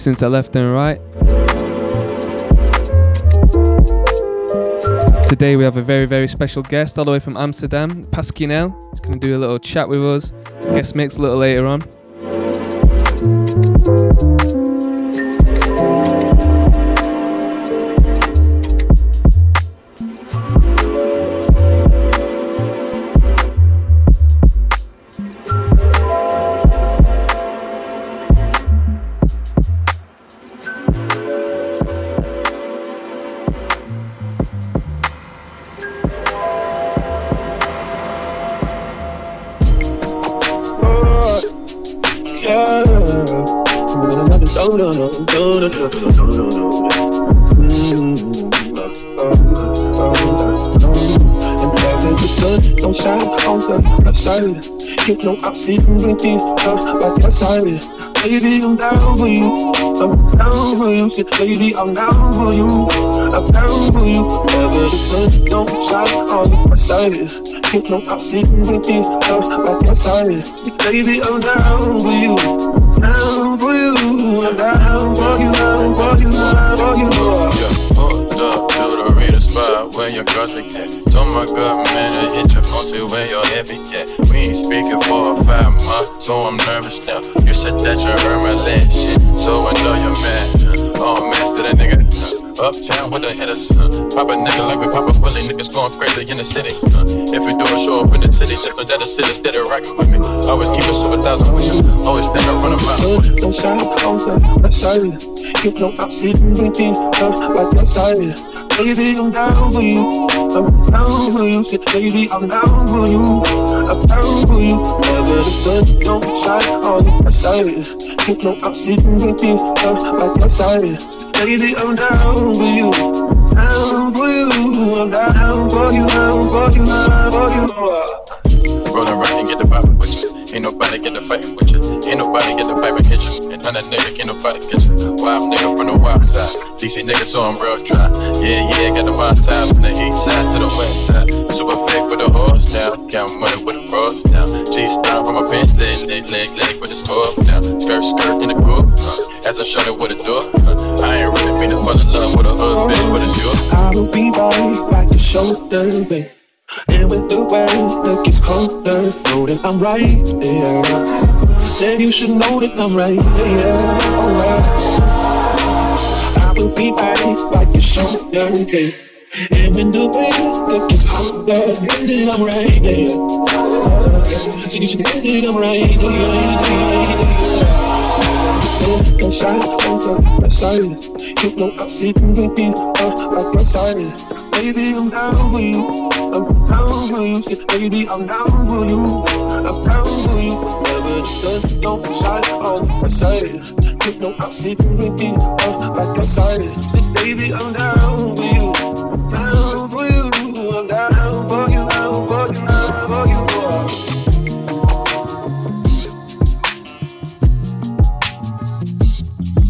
listening to Left and Right. Today we have a very, very special guest all the way from Amsterdam, Pasquinel. He's going to do a little chat with us. Guest mix a little later on. Baby, I'm down for you. I'm down for you. Never the sun don't shine on my side. You know I'm sitting drinking uh, by your side. Say, baby, I'm down for you. Down for you. I'm down for you. Down for you. Down for you. Yeah, hold up to the reader spot when your girls begin. Told my good man to hit your phone, see where your heavy at. We ain't speaking for a five months, so I'm nervous now. You said that you heard my last shit, so I know you're mad. Oh, man, to that nigga. Uptown with the hitters. Uh, pop a nigga like we pop a bully. Niggas going crazy in the city. Uh, if we do a show up in the city, just know that the city steady rocking with me. Always keep it super thousand with you. Always think I run a. Don't on the side. You know I'm sitting drinking uh, like your side. Baby, I'm down for you. I'm down for you. Say, baby, I'm down for you. I'm down for you. Never the sun don't shine on your side. You know I'm sitting drinking uh, like your side. Baby, I'm down for you. Down for you. I'm down for you. Down for you. Down for you. Rolling right and get the vibe with you. Ain't nobody get to fight with you. Get you. And none of nigga can't nobody get you. Wild nigga from the wild side. DC nigga, so I'm real dry. Yeah, yeah, got the wild ties from the east side to the west side. Super fake with the horse now. Count money with the bros now. G star from a bench, leg, leg, leg, leg with the score now. Skirt, skirt in the coupe. Uh, as I showed it with a door. Uh, I ain't really mean to fall in love with a hood bitch, but it's yours. I will be right like your shoulder, babe. And with the way that gets colder, know that I'm right there. Said you should know that I'm right there. Oh, I will be right like your shoulder, babe. And when the way that gets colder, know that I'm right there. Said you should know that I'm right there. Don't on the side. You know I'm sitting thinking uh, like my side. Baby, I'm down for you. I'm down for you. Say, baby, I'm down for you. I'm down for you. Never sun don't shine on my side. You know I'm sitting thinking uh, like my side. Say, baby, I'm down for you. Down for you. I'm down for you. Down for you. Down for you.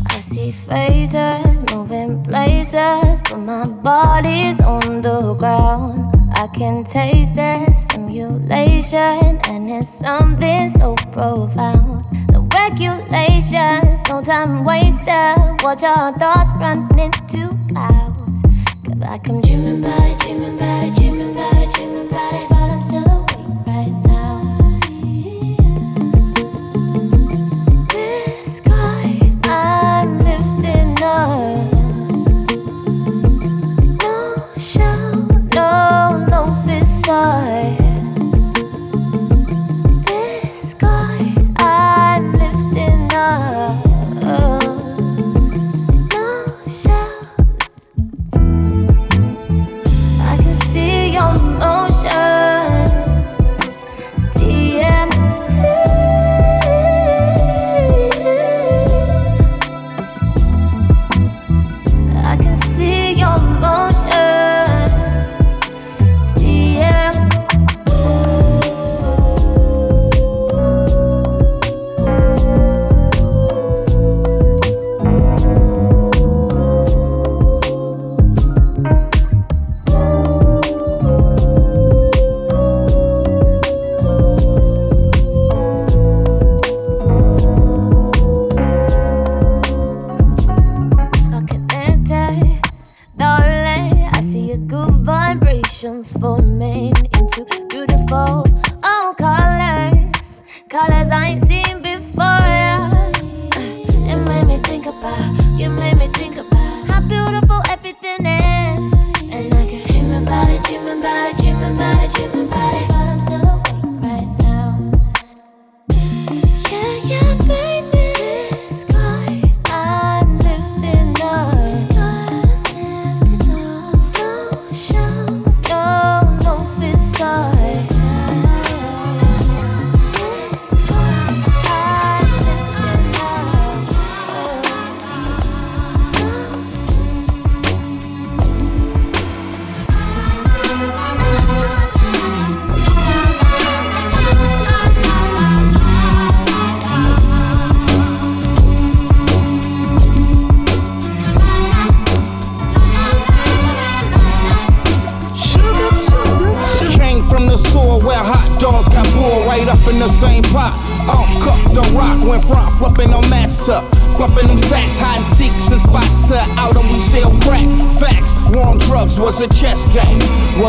I see faces moving places, but my body's on the ground. I can taste the simulation, and it's something so profound. No regulations, no time wasted. Watch our thoughts run into clouds. Get like I'm dreaming about it, dreaming about it, dreaming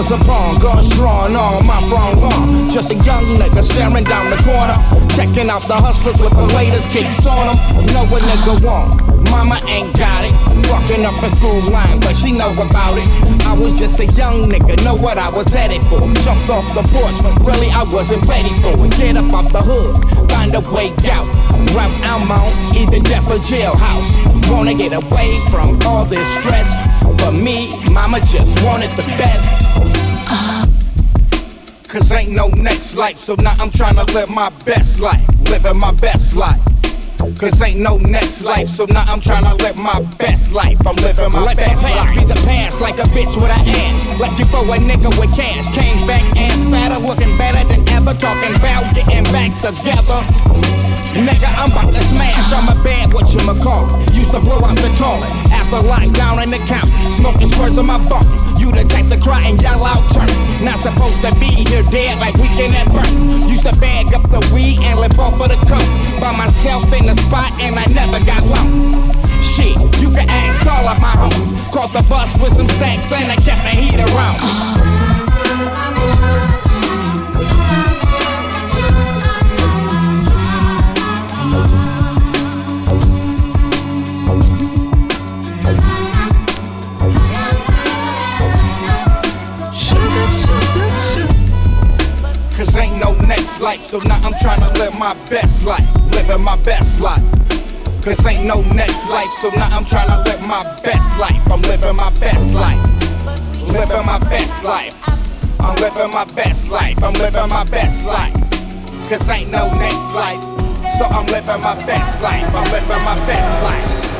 was a pawn, guns drawn on my front lawn. Uh, just a young nigga staring down the corner, checking out the hustlers with the latest kicks on them. Know what nigga want. Mama ain't got it. Fucking up a school line, but she know about it. I was just a young nigga, know what I was headed for. Jumped off the porch, really I wasn't ready for it. Get up off the hood, find a way out. Route I'm on, either death or jailhouse. Wanna get away from all this stress. For me, mama just wanted the best. Cause ain't no next life, so now I'm tryna live my best life. Living my best life. Cause ain't no next life, so now I'm tryna live my best life. I'm living my Let the best past life. be the past, like a bitch with an ass. Like you for a nigga with cash. Came back ass fatter, looking better than ever. Talking about getting back together. Nigga, I'm about to smash. I'm a bad what you call it. Used to blow out the toilet after lockdown in the count. Smoking squares on my bunk. You the type to cry and yell out turn. Not supposed to be here dead like weekend at birth. Used to bag up the weed and live off of the coke. By myself in the spot and I never got low. Shit, you can ask all of my homies. Caught the bus with some stacks and I kept the heat around me. Cause ain't no next life, so now I'm tryna live my best life. Living my best life. Cause ain't no next life, so now I'm tryna live my best life. I'm living my best life. Living my best life. I'm living my best life. I'm living my best life. Cause ain't no next life, so I'm living my best life. I'm living my best life.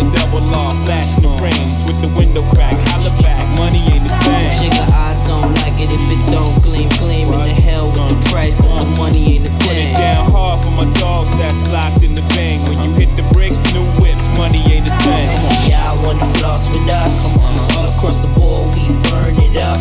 The double law, flashing the rings with the window crack. Holla back, money ain't a thing. Don't like it if it don't gleam, gleam in the hell with the price, cause the money ain't a thing. Put it down hard for my dogs that's locked in the bang. When you hit the bricks, new whips, money ain't a thing. Yeah, I wanna floss with us. Come on, it's all across the board, we burn it up.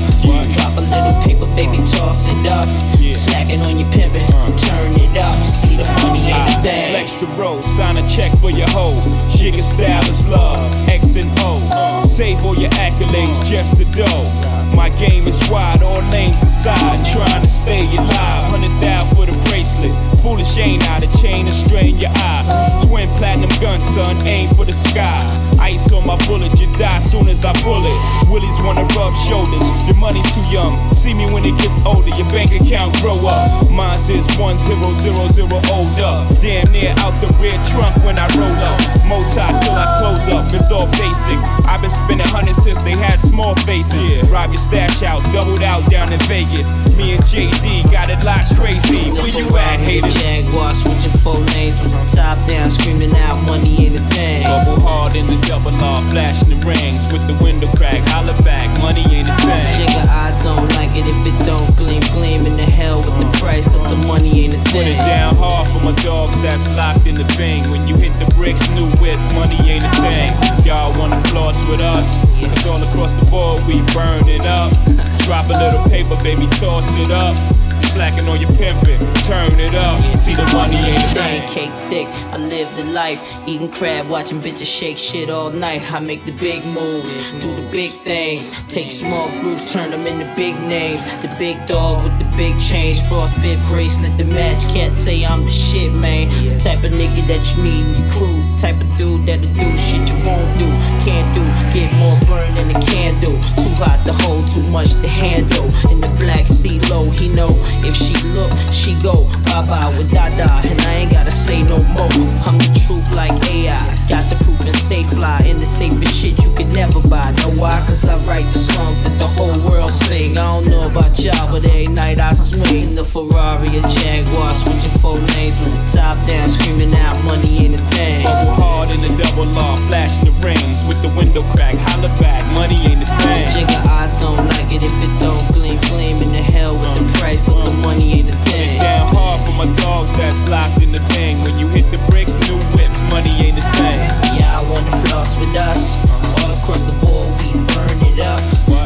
Drop a little paper, baby, toss it up. Slacking on your pimpin', uh. turn it up. See the money ain't a ah, thing. Flex the road, sign a check for your hoe. Jigga style is love, X and O. Oh. Save all your accolades, just the dough. My game is wide, all names aside. Trying to stay alive, Hundred thousand for the bracelet. Foolish ain't out, a chain to strain your eye. Twin platinum gun, son, aim for the sky. Ice on my bullet, you die soon as I pull it. Willies wanna rub shoulders, your money's too young. See me when it gets older, your bank account grow up. Mine's is one zero zero zero old up. Damn near out the rear trunk when I roll up. Moti till I close up, it's all basic. I've been spending hundreds since they had small faces. Rob your stash house, doubled out down in Vegas. Me and JD got it locked crazy. Where you at, haters? Jaguar, switching four lanes with the top down, screaming out money in the thing. Bubble hard in the double R, flashing the rings with the window crack. Holla back, money ain't a thing. Jigga, I don't like it if it don't gleam, gleam in the hell with the price, cause the money ain't a thing. Put it down hard for my dogs that's locked in the bang. When you hit the bricks, new whip, money ain't a thing. Y'all wanna floss with us? Cause all across the board we burn it up. Drop a little paper, baby, toss it up. Slacking on your pimpin', turn it up. See the money ain't a thing. pancake thick. I live the life, eating crab, watching bitches shake shit all night. I make the big moves, do the big things. Take small groups, turn them into big names. The big dog with the big change, frostbit bracelet, the match. Can't say I'm the shit, man. The type of nigga that you need in your crew. Type of dude that'll do shit you won't do, can't do. Get more burn than a candle. Too hot to hold, too much to handle. In the black sea low, he know if she look, she go. Bye bye with Dada, and I ain't gotta say no more. I'm the truth like AI. Got the proof and stay fly. In the safest shit you could never buy. Know why? Cause I write the songs that the whole world sing. I don't know about y'all, but every night I swing the Ferrari or Jaguar. Switching four lanes with the top down. Screaming out money in the thing. Bubble hard in the double law, flashing the rings with the window crack. Holla back, money ain't a thing. Jigga, I don't like it if it don't gleam, gleam in the hell with the price, cause the money ain't a thing. Get down hard for my dogs that's locked in the thing. When you hit the bricks, new whips, money ain't a thing. Yeah, I wanna floss with us. All across the board, we burn it up.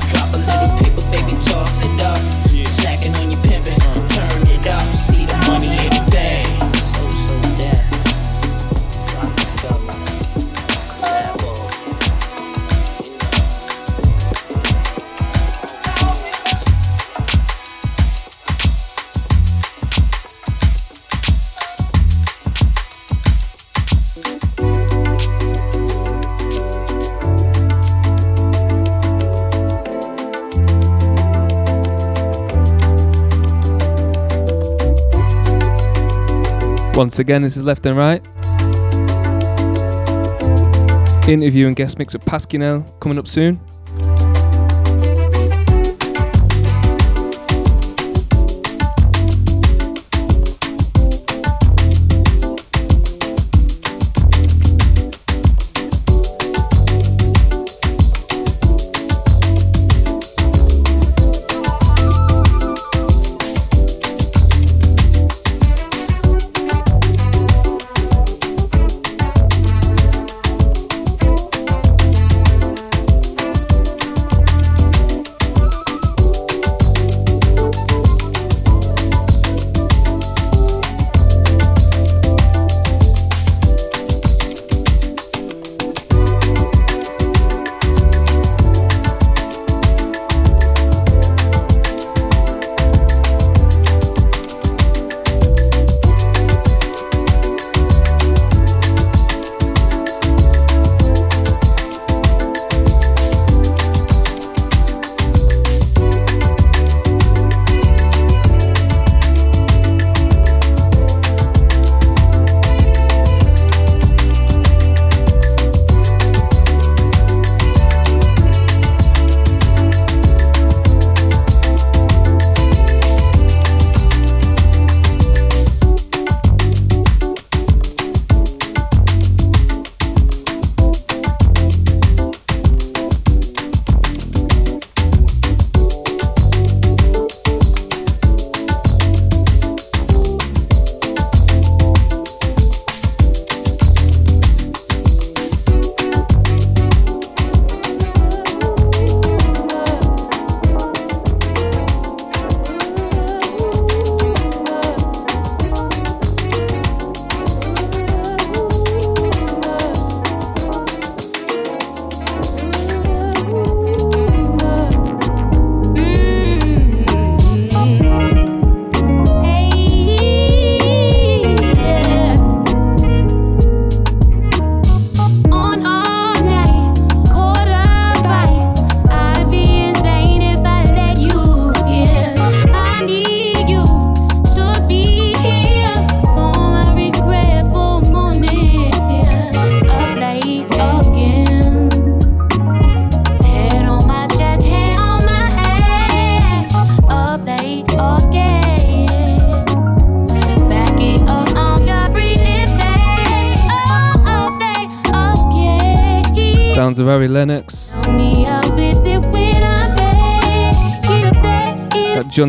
Drop a little paper, baby, toss it up. Once again, this is Left and Right. Interview and guest mix with Paskinel coming up soon.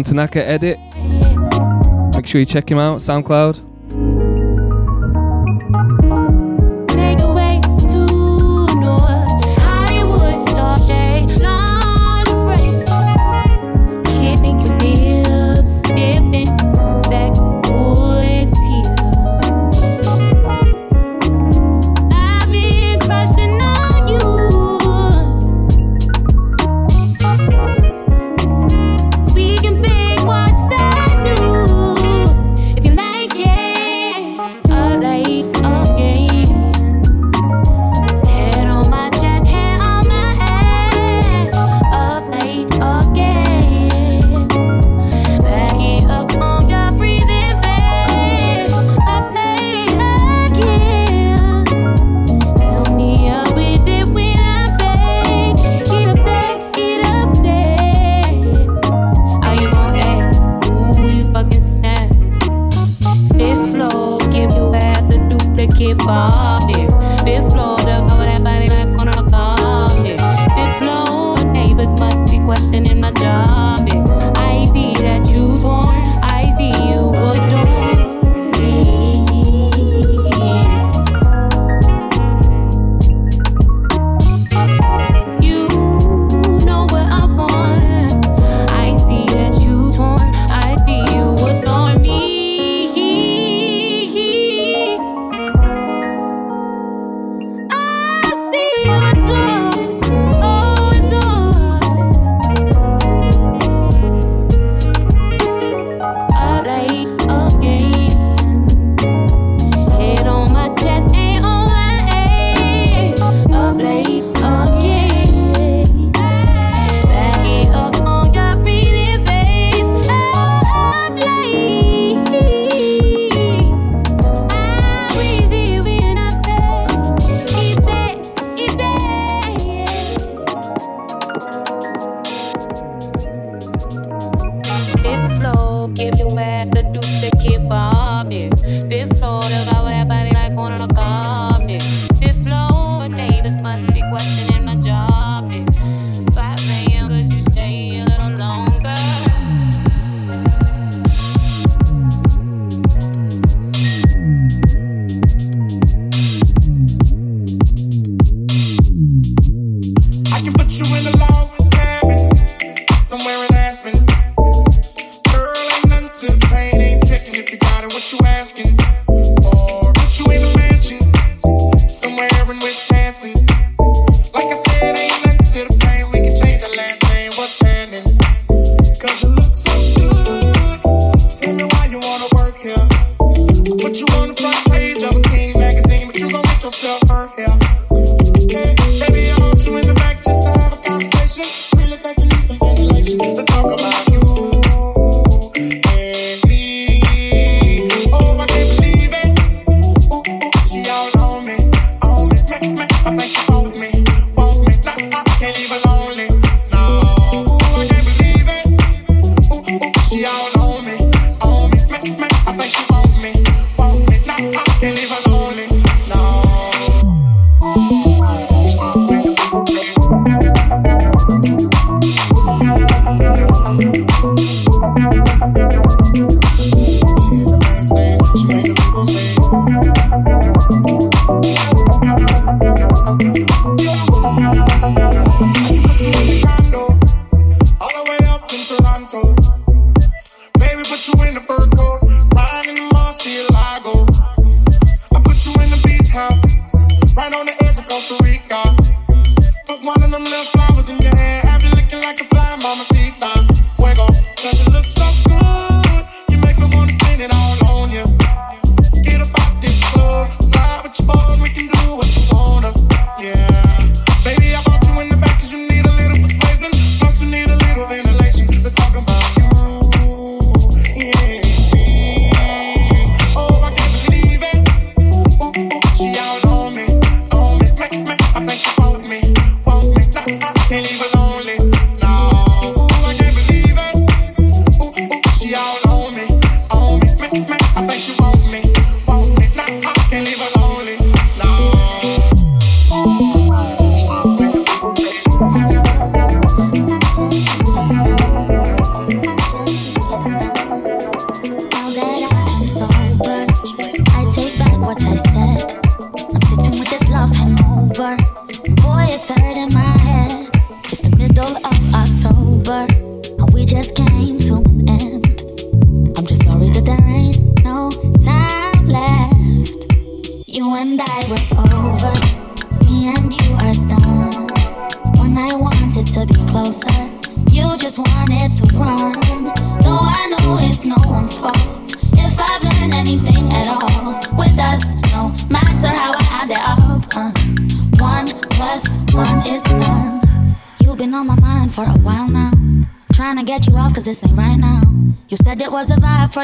Tanaka edit. Make sure you check him out, SoundCloud.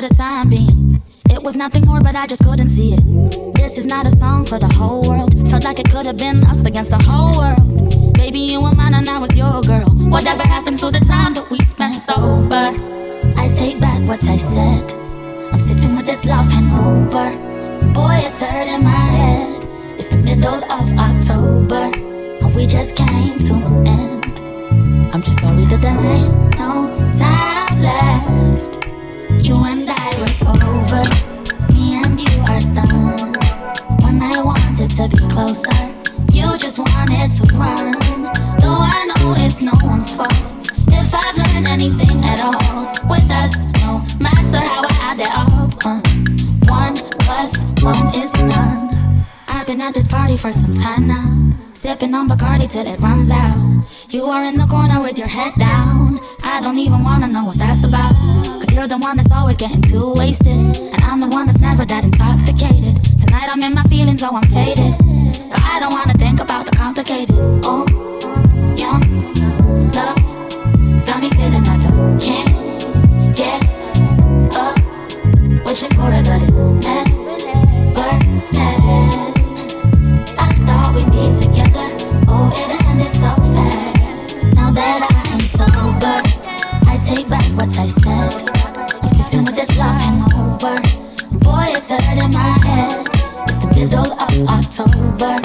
for the time being. It was nothing more, but I just couldn't see it. This is not a song for the whole world. Felt like it could have been us against the whole world. Baby, you were mine and I was your girl. Whatever happened to the time that we spent sober? I take back what I said. I'm sitting with this love hangover. Boy, it's hurting my head. It's the middle of October, and we just came to an end. I'm just sorry that there ain't no time left. You and over, me and you are done. When I wanted to be closer, you just wanted to run. Though I know it's no one's fault. If I've learned anything at all with us, no matter how I add it up, uh, one plus one is none. I've been at this party for some time now, sipping on Bacardi till it runs out. You are in the corner with your head down. I don't even wanna know what that's about. You're the one that's always getting too wasted. And I'm the one that's never that intoxicated. Tonight I'm in my feelings, oh, I'm faded. But I don't wanna think about the complicated. Oh, young love. Got me feeling like I can't get up. Wishing for it, but it never ends. I thought we'd be together. Oh, it ended so fast. Now that I am sober, I take back what I said. Sitting with this love hangover. Boy, it's hurting my head. It's the middle of October,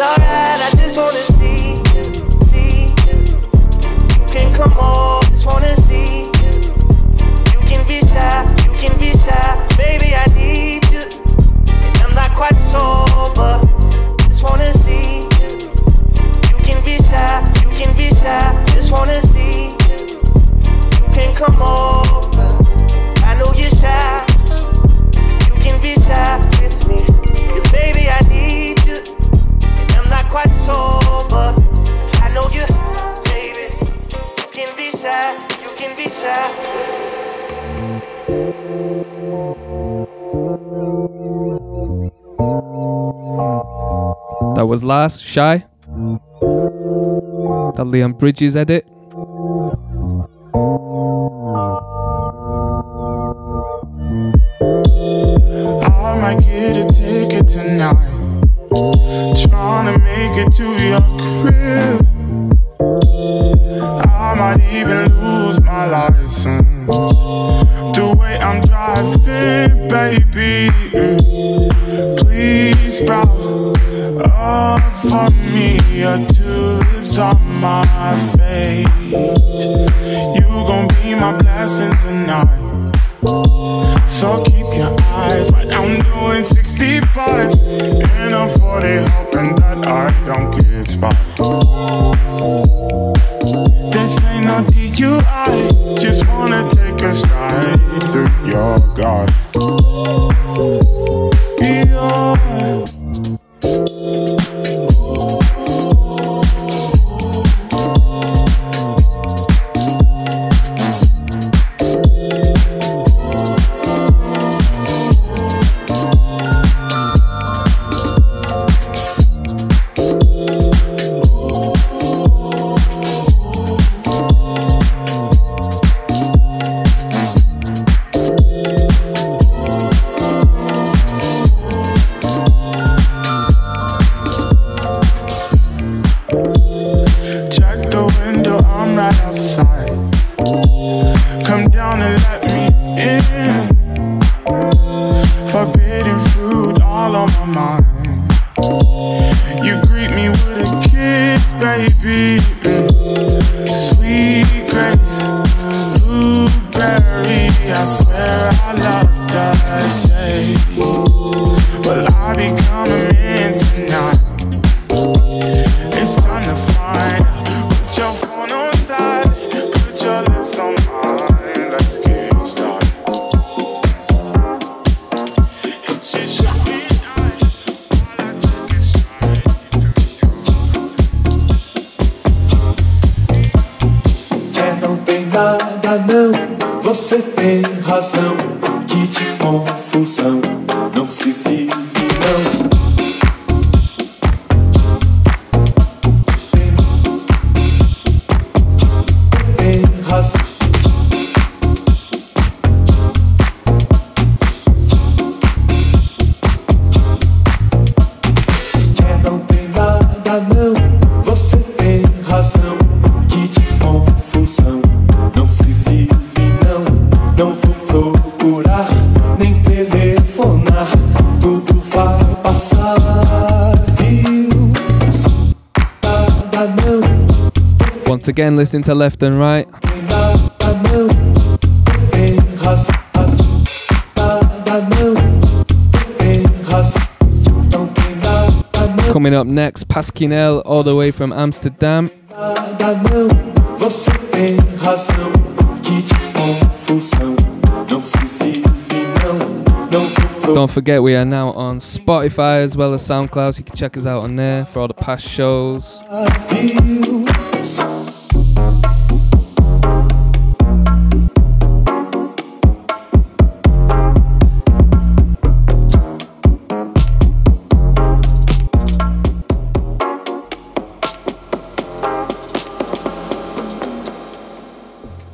It's alright. I just wanna see. See you. Can come. Just wanna see you. Can be shy. You can be shy. Baby, I need you. I'm not quite sober. Just wanna see you. Can be shy. You can be shy. Just wanna see you. You can come over. I know you're shy. You can be shy with me. 'Cause baby, I quite sober. I know you, baby. You can be shy. You can be shy. That was last Shy. That Leon Bridges edit. I might get a ticket tonight. Tryna make it to your crib. I might even lose my license. The way I'm driving, baby. Mm. Please bow offer me your tulips on my fate. You gon' be my blessing tonight. So keep your eyes right. I'm doing 65 in a 40, hoping that I don't get spotted. This ain't no DUI, just wanna take a stride through your garden. Nem telefonar, tudo vai passar. Viu? Nada não, Once again, listening to left and right. nada não. Tem razão, razão. Nada não. Tem razão. Não tem nada não. Coming up next, Pasquinel, all the way from Amsterdam. Você tem razão. Que de confusão não se Don't forget, we are now on Spotify as well as SoundCloud. So you can check us out on there for all the past shows.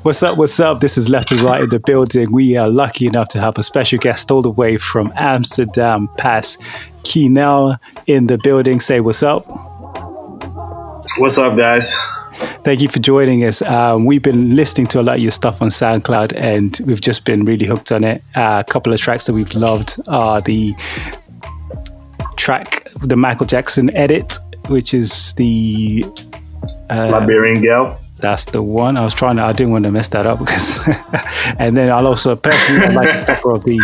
What's up? What's up? This is Left and Right in the building. We are lucky enough to have a special guest all the way from Amsterdam, Pas Kinel in the building. Say what's up. What's up, guys? Thank you for joining us. Um, we've been listening to a lot of your stuff on SoundCloud, and we've just been really hooked on it. Uh, a couple of tracks that we've loved are the track, the Michael Jackson edit, which is the uh, Liberian Gal. That's the one. I was trying to. I didn't want to mess that up because. and then I'll also personally I like a couple of the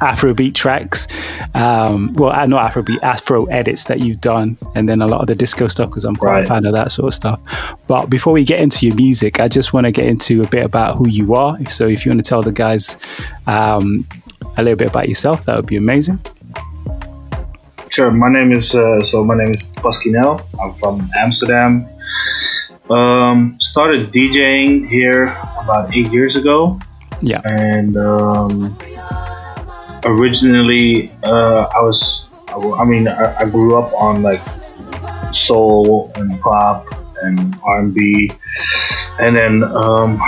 Afrobeat tracks. Um, well, uh, not Afrobeat, Afro edits that you've done, and then a lot of the disco stuff because I'm quite a fan of that sort of stuff. But before we get into your music, I just want to get into a bit about who you are. So if you want to tell the guys um, a little bit about yourself, that would be amazing. Sure. My name is uh, so my name is Pasquinel. I'm from Amsterdam. Um, started DJing here about eight years ago, Yeah. and um, originally uh, I was, I mean, I, I grew up on like soul and pop and R and then um,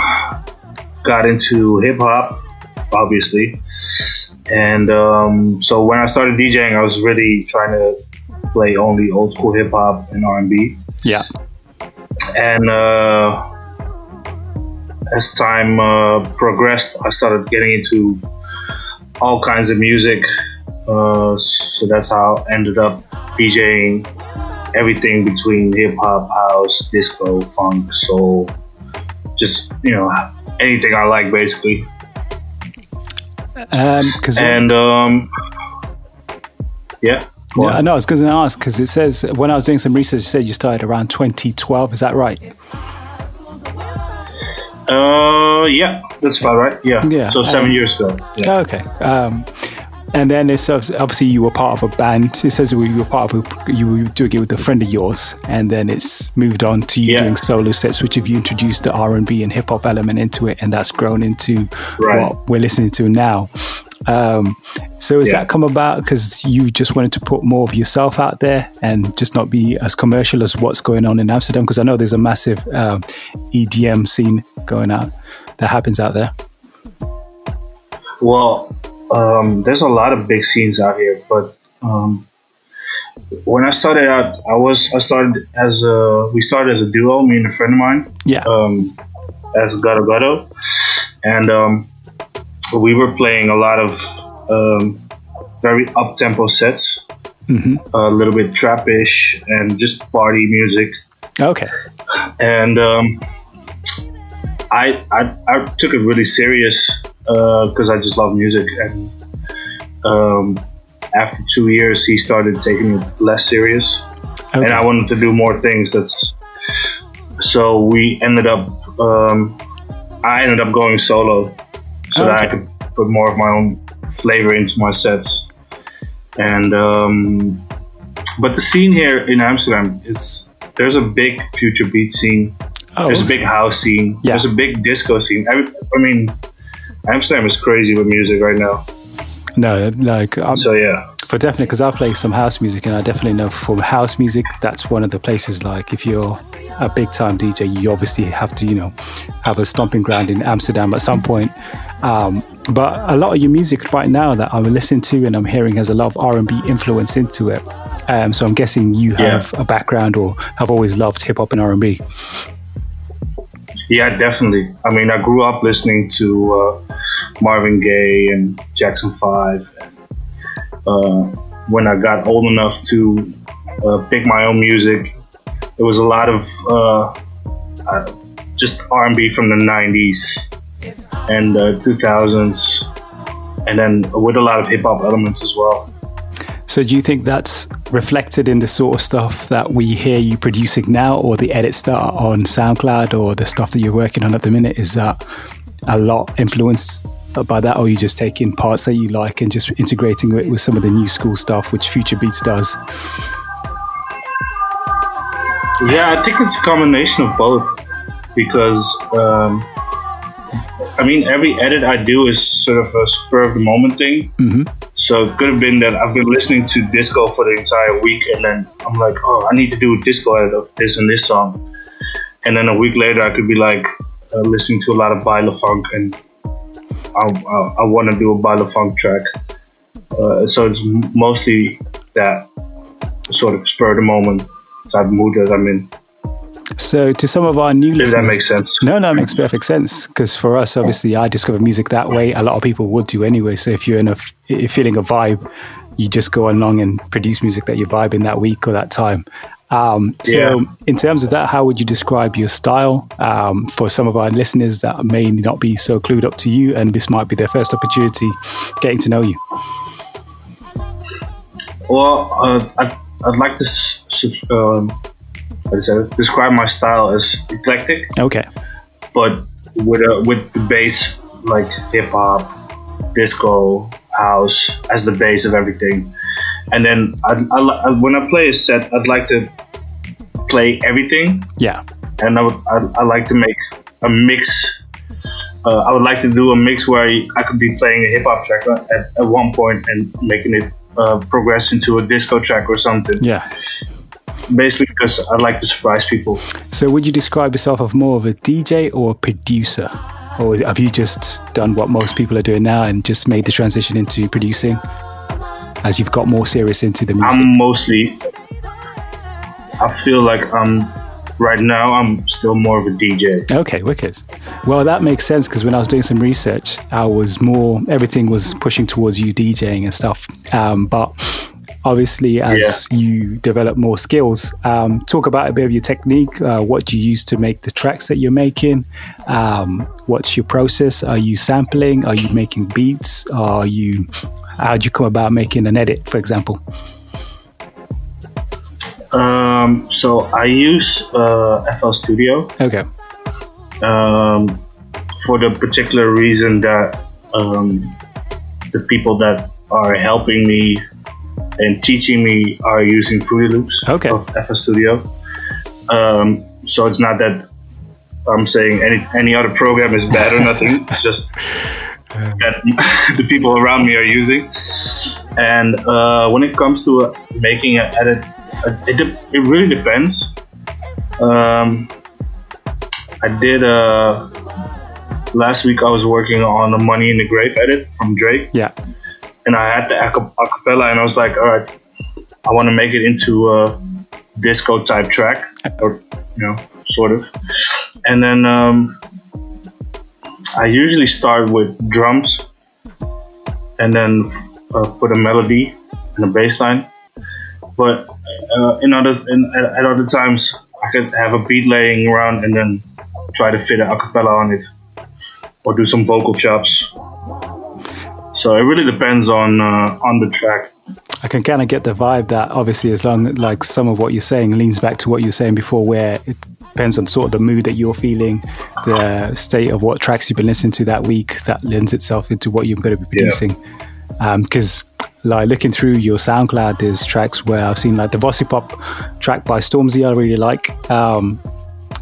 got into hip hop, obviously. And um, so when I started DJing, I was really trying to play only old school hip hop and R and B. Yeah. And uh, as time uh, progressed, I started getting into all kinds of music. Uh, so that's how I ended up DJing everything between hip hop, house, disco, funk, soul, just you know anything I like basically. Um, And um, yeah. Go Yeah, on. no, I was going to ask because it says when I was doing some research, it said you started around 2012. Is that right? Uh, yeah, that's about right. Yeah. Yeah, So seven um, years ago. Yeah. Okay. Um, and then it's obvi- obviously you were part of a band. It says you were part of a, you were doing it with a friend of yours, and then it's moved on to you Yeah. doing solo sets, which have you introduced the R and B and hip hop element into it, and that's grown into Right. what we're listening to now. Um, so has Yeah. that come about because you just wanted to put more of yourself out there and just not be as commercial as what's going on in Amsterdam? Because I know there's a massive um, EDM scene going out that happens out there. Well, um, there's a lot of big scenes out here, but um, when I started out, I was I started as a we started as a duo, me and a friend of mine, Yeah. um, as Gato Gato, and um, we were playing a lot of um, very up tempo sets, hmm a little bit trappish, and just party music. Okay. and um, I, I I took it really serious because I just love music. And um, after two years, he started taking it less serious, and I wanted to do more things. That's so we ended up. Um, I ended up going solo, so that I could put more of my own flavor into my sets. And um, but the scene here in Amsterdam is there's a big future beat scene. Oh, there's a big house scene. Yeah. There's a big disco scene. I, I mean, Amsterdam is crazy with music right now. No, like um, So yeah. for definitely because I play some house music and I definitely know from house music that's one of the places like if you're a big time DJ you obviously have to you know have a stomping ground in Amsterdam at some point um, but a lot of your music right now that I'm listening to and I'm hearing has a lot of R&B influence into it um, so I'm guessing you Yeah. have a background or have always loved hip hop and R&B Yeah, definitely. I mean, I grew up listening to uh, Marvin Gaye and Jackson Five. And, uh, when I got old enough to uh, pick my own music, it was a lot of uh, uh, just R&B from the '90s and uh, 2000s, and then with a lot of hip hop elements as well. So do you think that's reflected in the sort of stuff that we hear you producing now or the edits that are on SoundCloud or the stuff that you're working on at the minute? Is that a lot influenced by that or are you just taking parts that you like and just integrating it with some of the new school stuff which Future Beats does? Yeah, I think it's a combination of both because um, I mean every edit I do is sort of a spur of the moment thing. Mm-hmm. So it could have been that I've been listening to disco for the entire week, and then I'm like, oh, I need to do a disco edit of this and this song. And then a week later, I could be like uh, listening to a lot of Baile Funk, and I, I, I want to do a Baile Funk track. Uh, so it's mostly that sort of spur of the moment of mood that I'm in. So, to some of our new listeners, that makes sense. No, no, it makes perfect sense. Because for us, obviously, I discover music that way. A lot of people would do anyway. So, if you're in a feeling a vibe, you just go along and produce music that you're vibing that week or that time. Um, so, Yeah. in terms of that, how would you describe your style um, for some of our listeners that may not be so clued up to you, and this might be their first opportunity getting to know you? Well, uh, I'd, I'd like to s- say describe my style as eclectic, Okay. but with a, with the bass like hip hop, disco, house as the base of everything. And then I, I, I, when I play a set, I'd like to play everything, Yeah. and I would I, I like to make a mix. Uh, I would like to do a mix where I could be playing a hip hop track at, at one point and making it uh, progress into a disco track or something. Yeah. Basically, because I like to surprise people. So, would you describe yourself as more of a DJ or a producer? Or have you just done what most people are doing now and just made the transition into producing as you've got more serious into the music? I'm mostly. I feel like I'm right now. I'm still more of a DJ. Okay, wicked. Well, that makes sense because when I was doing some research, I was more, everything was pushing towards you DJing and stuff. Um, but obviously, as you develop more skills, um, talk about a bit of your technique. Uh, what do you use to make the tracks that you're making? Um, what's your process? Are you sampling? Are you making beats? Are you, how do you come about making an edit, for example? Um, so I use uh, FL Studio. Okay. Um, for the particular reason that um, the people that are helping me and teaching me are using Fruity Loops okay. of FL Studio. Um, so it's not that I'm saying any any other program is bad or nothing. It's just that the people around me are using. And uh, when it comes to uh, making an edit, uh, it, de- it really depends. Um, I did uh, last week. I was working on a "Money in the Grave" edit from Drake. Yeah. And I had the aca- acapella, and I was like, "All right, I want to make it into a disco type track, or you know, sort of." And then um, I usually start with drums, and then uh, put a melody and a bass line. But uh, in other in, at, at other times, I could have a beat laying around and then try to fit an acapella on it, or do some vocal chops. So it really depends on uh, on the track. I can kind of get the vibe that obviously, as long like some of what you're saying leans back to what you were saying before, where it depends on sort of the mood that you're feeling, the state of what tracks you've been listening to that week, that lends itself into what you're going to be producing. Because like looking through your SoundCloud, there's tracks where I've seen like the Vossi Bop track by Stormzy, I really like. Um,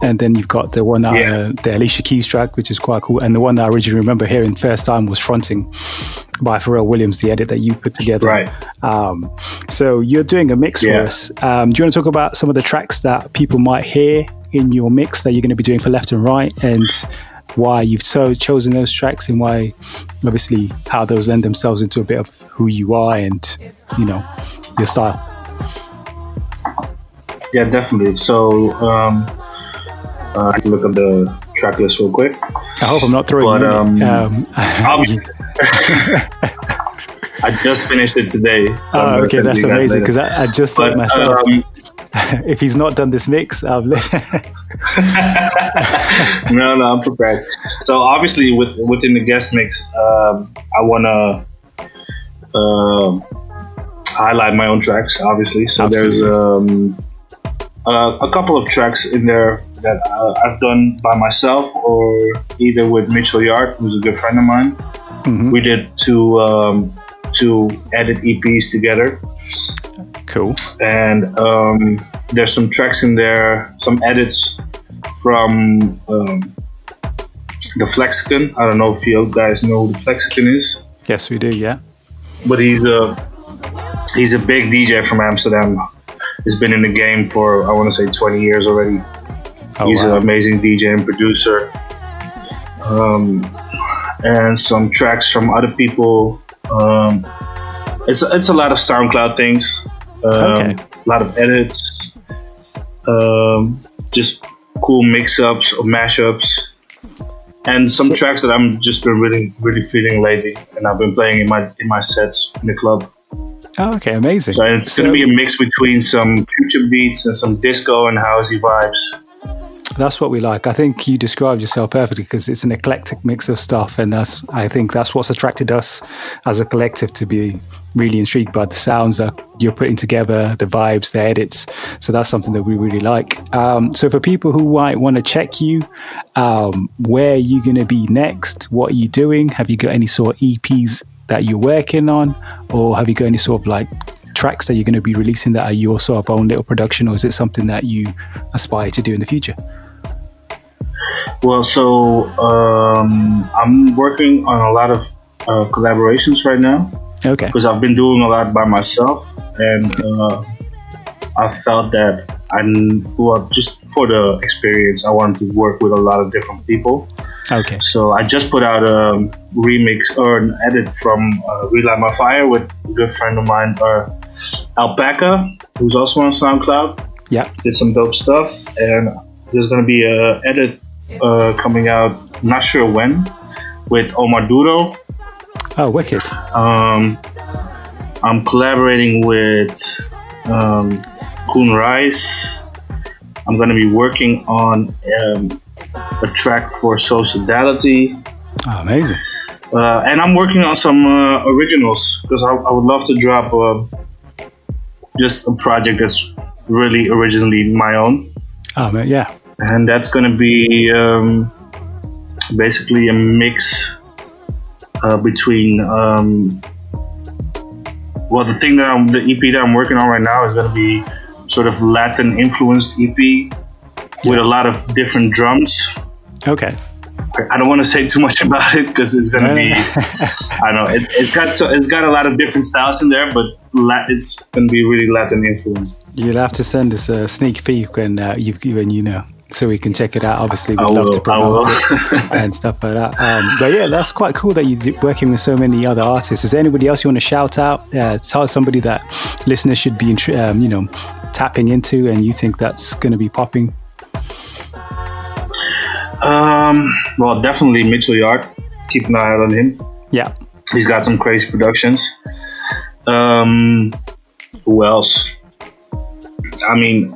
and then you've got the one that uh, the Alicia Keys track, which is quite cool, and the one that I originally remember hearing first time was "Fronting" by Pharrell Williams, the edit that you put together. Right. Um, so you're doing a mix Yeah. for us. Um, do you want to talk about some of the tracks that people might hear in your mix that you're going to be doing for left and right, and why you've so chosen those tracks, and why, obviously, how those lend themselves into a bit of who you are and you know your style. Yeah, definitely. So um, uh, I to look up the track list real quick. I hope I'm not throwing But, you in it. um, Um, I just finished it today. so Oh, okay, that's amazing because I, I just thought But, myself, um, if he's not done this mix, I've no, no, I'm prepared. So obviously, with within the guest mix, um, I want to uh, highlight my own tracks. Obviously, so there's um, uh, a couple of tracks in there that I've done by myself or either with Mitchell Yard, who's a good friend of mine. We did two um, two edit EPs together. Cool. And um, there's some tracks in there, some edits from um, the Flexican. I don't know if you guys know who the Flexican is, yes, we do. Yeah. but he's a he's a big DJ from Amsterdam. He's been in the game for I want to say 20 years already. Oh, he's wow. an amazing DJ and producer. Um, and some tracks from other people. Um, it's it's a lot of SoundCloud things. Um, Okay. A lot of edits. Um, just cool mix-ups or mashups. And some tracks that I'm just been really really feeling lately, and I've been playing in my in my sets in the club. Oh, okay, amazing. So it's gonna be a mix between some future beats and some disco and housey vibes. That's what we like. I think you described yourself perfectly because it's an eclectic mix of stuff, and that's I think that's what's attracted us as a collective to be really intrigued by the sounds that you're putting together, the vibes, the edits. So that's something that we really like. Um, so for people who might want to check you, um, where are you going to be next? What are you doing? Have you got any sort of EPs that you're working on, or have you got any sort of like tracks that you're going to be releasing that are your sort of own little production, or is it something that you aspire to do in the future? Well, so um, I'm working on a lot of uh, collaborations right now. Okay. Because I've been doing a lot by myself, and uh, I felt that I, well, just for the experience, I wanted to work with a lot of different people. Okay. So I just put out a remix or an edit from uh, Relight My Fire with a good friend of mine, uh, Alpaca, who's also on SoundCloud. Yeah. Did some dope stuff, and there's gonna be a edit uh, coming out. Not sure when, with Omar Duro. Oh, wicked. Um, I'm collaborating with um, Koen Rice. I'm gonna be working on um, a track for Sociality. Oh, amazing. Uh, and I'm working on some uh, originals because I, I would love to drop uh, just a project that's really originally my own. Oh, man, yeah. And that's going to be um, basically a mix uh, between. Um, well, the thing that I'm, the EP that I'm working on right now is going to be sort of Latin influenced EP with a lot of different drums. Okay. I don't want to say too much about it because it's going to be. I know it, it's got so, it's got a lot of different styles in there, but La- it's going to be really Latin influenced. You'll have to send us a sneak peek when uh, you when you know, so we can check it out. Obviously, we'd I love will, to promote it and stuff like that. Um, but yeah, that's quite cool that you're working with so many other artists. Is there anybody else you want to shout out? Uh, tell somebody that listeners should be, um, you know, tapping into, and you think that's going to be popping. Um, well, definitely Mitchell Yard. Keep an eye out on him. Yeah. He's got some crazy productions. Um, who else? I mean,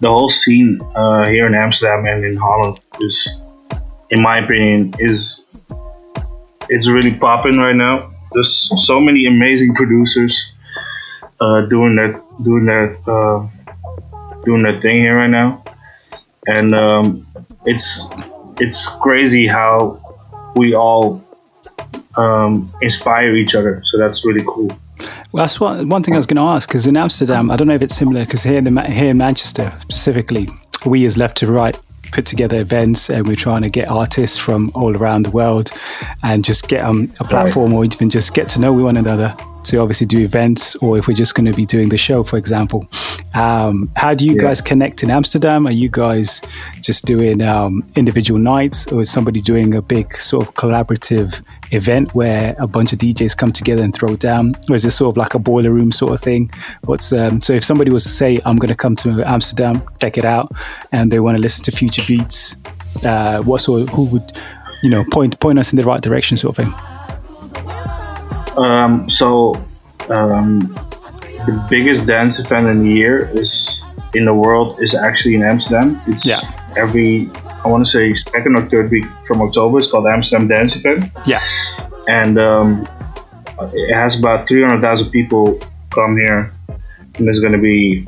the whole scene uh, here in Amsterdam and in Holland is, in my opinion, is it's really popping right now. There's so many amazing producers uh, doing their doing their uh, doing their thing here right now, and um, it's it's crazy how we all um, inspire each other. So that's really cool. Well, that's one, one thing I was going to ask because in Amsterdam, I don't know if it's similar because here in the, here in Manchester specifically, we as left to right put together events and we're trying to get artists from all around the world and just get um, a platform or even just get to know one another to obviously do events or if we're just going to be doing the show, for example. Um, how do you Yeah. guys connect in Amsterdam? Are you guys just doing um, individual nights or is somebody doing a big sort of collaborative event where a bunch of DJs come together and throw down? Or is this sort of like a boiler room sort of thing? What's um, so if somebody was to say, I'm going to come to Amsterdam, check it out, and they want to listen to future beats, uh, what sort who would, you know, point point us in the right direction sort of thing? Um, so um, the biggest dance event in the year is in the world is actually in Amsterdam. It's Yeah. every I want to say second or third week from October. It's called Amsterdam Dance Event, Yeah. and um, it has about three hundred thousand people come here, and there's going to be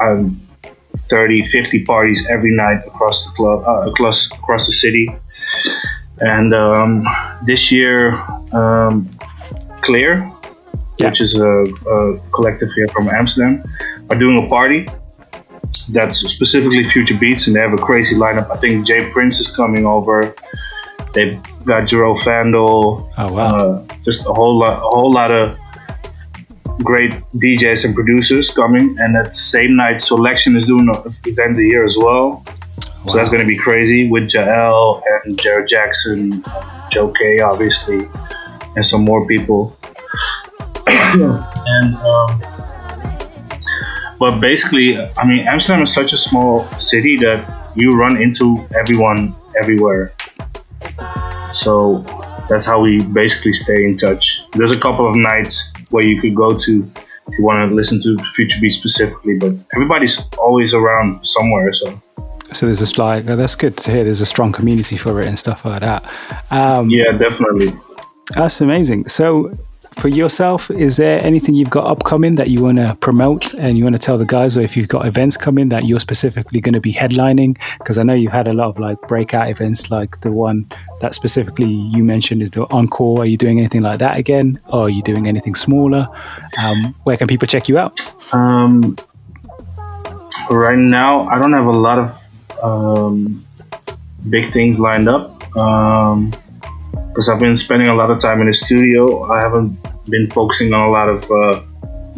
um, 30, 50 parties every night across the club, uh, across across the city. And um, this year, um, Clear, which is a, a collective here from Amsterdam, are doing a party that's specifically future beats, and they have a crazy lineup. I think Jay Prince is coming over. They've got Jero Vandal. Oh wow! Uh, just a whole lot, a whole lot of great DJs and producers coming. And that same night, Selection is doing an event here as well. So that's going to be crazy with Jael and Jared Jackson, Joe K, obviously, and some more people. And um, but basically, I mean, Amsterdam is such a small city that you run into everyone everywhere. So that's how we basically stay in touch. There's a couple of nights where you could go to if you want to listen to Future Beat specifically, but everybody's always around somewhere. So So there's a like oh, that's good to hear. There's a strong community for it and stuff like that. Um, yeah, definitely. That's amazing. So for yourself, is there anything you've got upcoming that you want to promote and you want to tell the guys, or if you've got events coming that you're specifically going to be headlining? Because I know you've had a lot of like breakout events, like the one that specifically you mentioned is the encore. Are you doing anything like that again, or are you doing anything smaller? Um, where can people check you out? Um, right now, I don't have a lot of um, big things lined up because I've been spending a lot of time in the studio. I haven't been focusing on a lot of uh,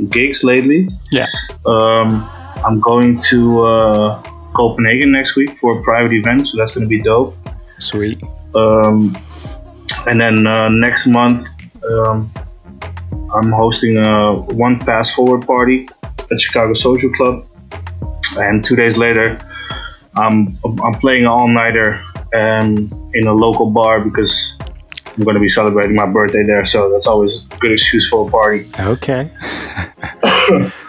gigs lately. Yeah. Um, I'm going to uh, Copenhagen next week for a private event, so that's going to be dope. Sweet. Um, and then uh, next month, um, I'm hosting a one pass forward party at Chicago Social Club. And two days later, I'm, I'm playing an all nighter um, in a local bar because I'm going to be celebrating my birthday there. So that's always a good excuse for a party. Okay.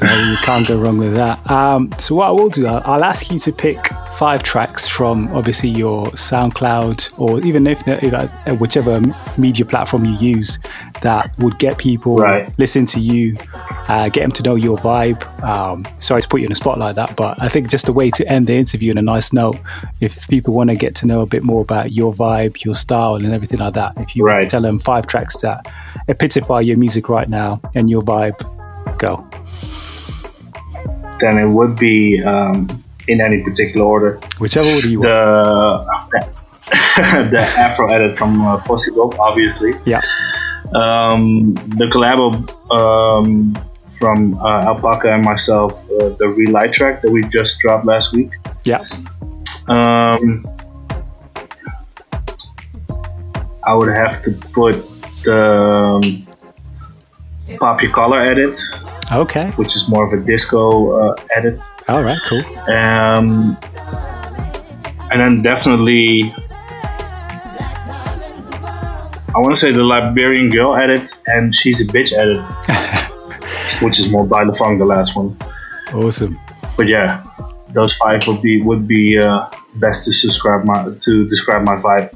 No, you can't go wrong with that. Um, so what I will do, I'll, I'll ask you to pick five tracks from obviously your SoundCloud or even if, whichever media platform you use that would get people listen to you, uh, get them to know your vibe. Um, sorry to put you in a spot like that, but I think just a way to end the interview on a nice note. If people want to get to know a bit more about your vibe, your style, and everything like that, if you right. tell them five tracks that epitify your music right now and your vibe, go. Then it would be um, in any particular order. Whichever order you want. The, the Afro edit from uh, Pussy Dope, obviously. Yeah. Um, the collab um, from uh, Alpaca and myself, uh, the Relight track that we just dropped last week. Yeah. Um, I would have to put the Pop Your Collar edit. Okay. Which is more of a disco uh, edit. All right, cool. Um, and then definitely, I want to say the Liberian Girl edit and She's a Bitch edit, which is more by the funk, the last one. Awesome. But yeah, those five would be would be uh, best to subscribe my to describe my vibe.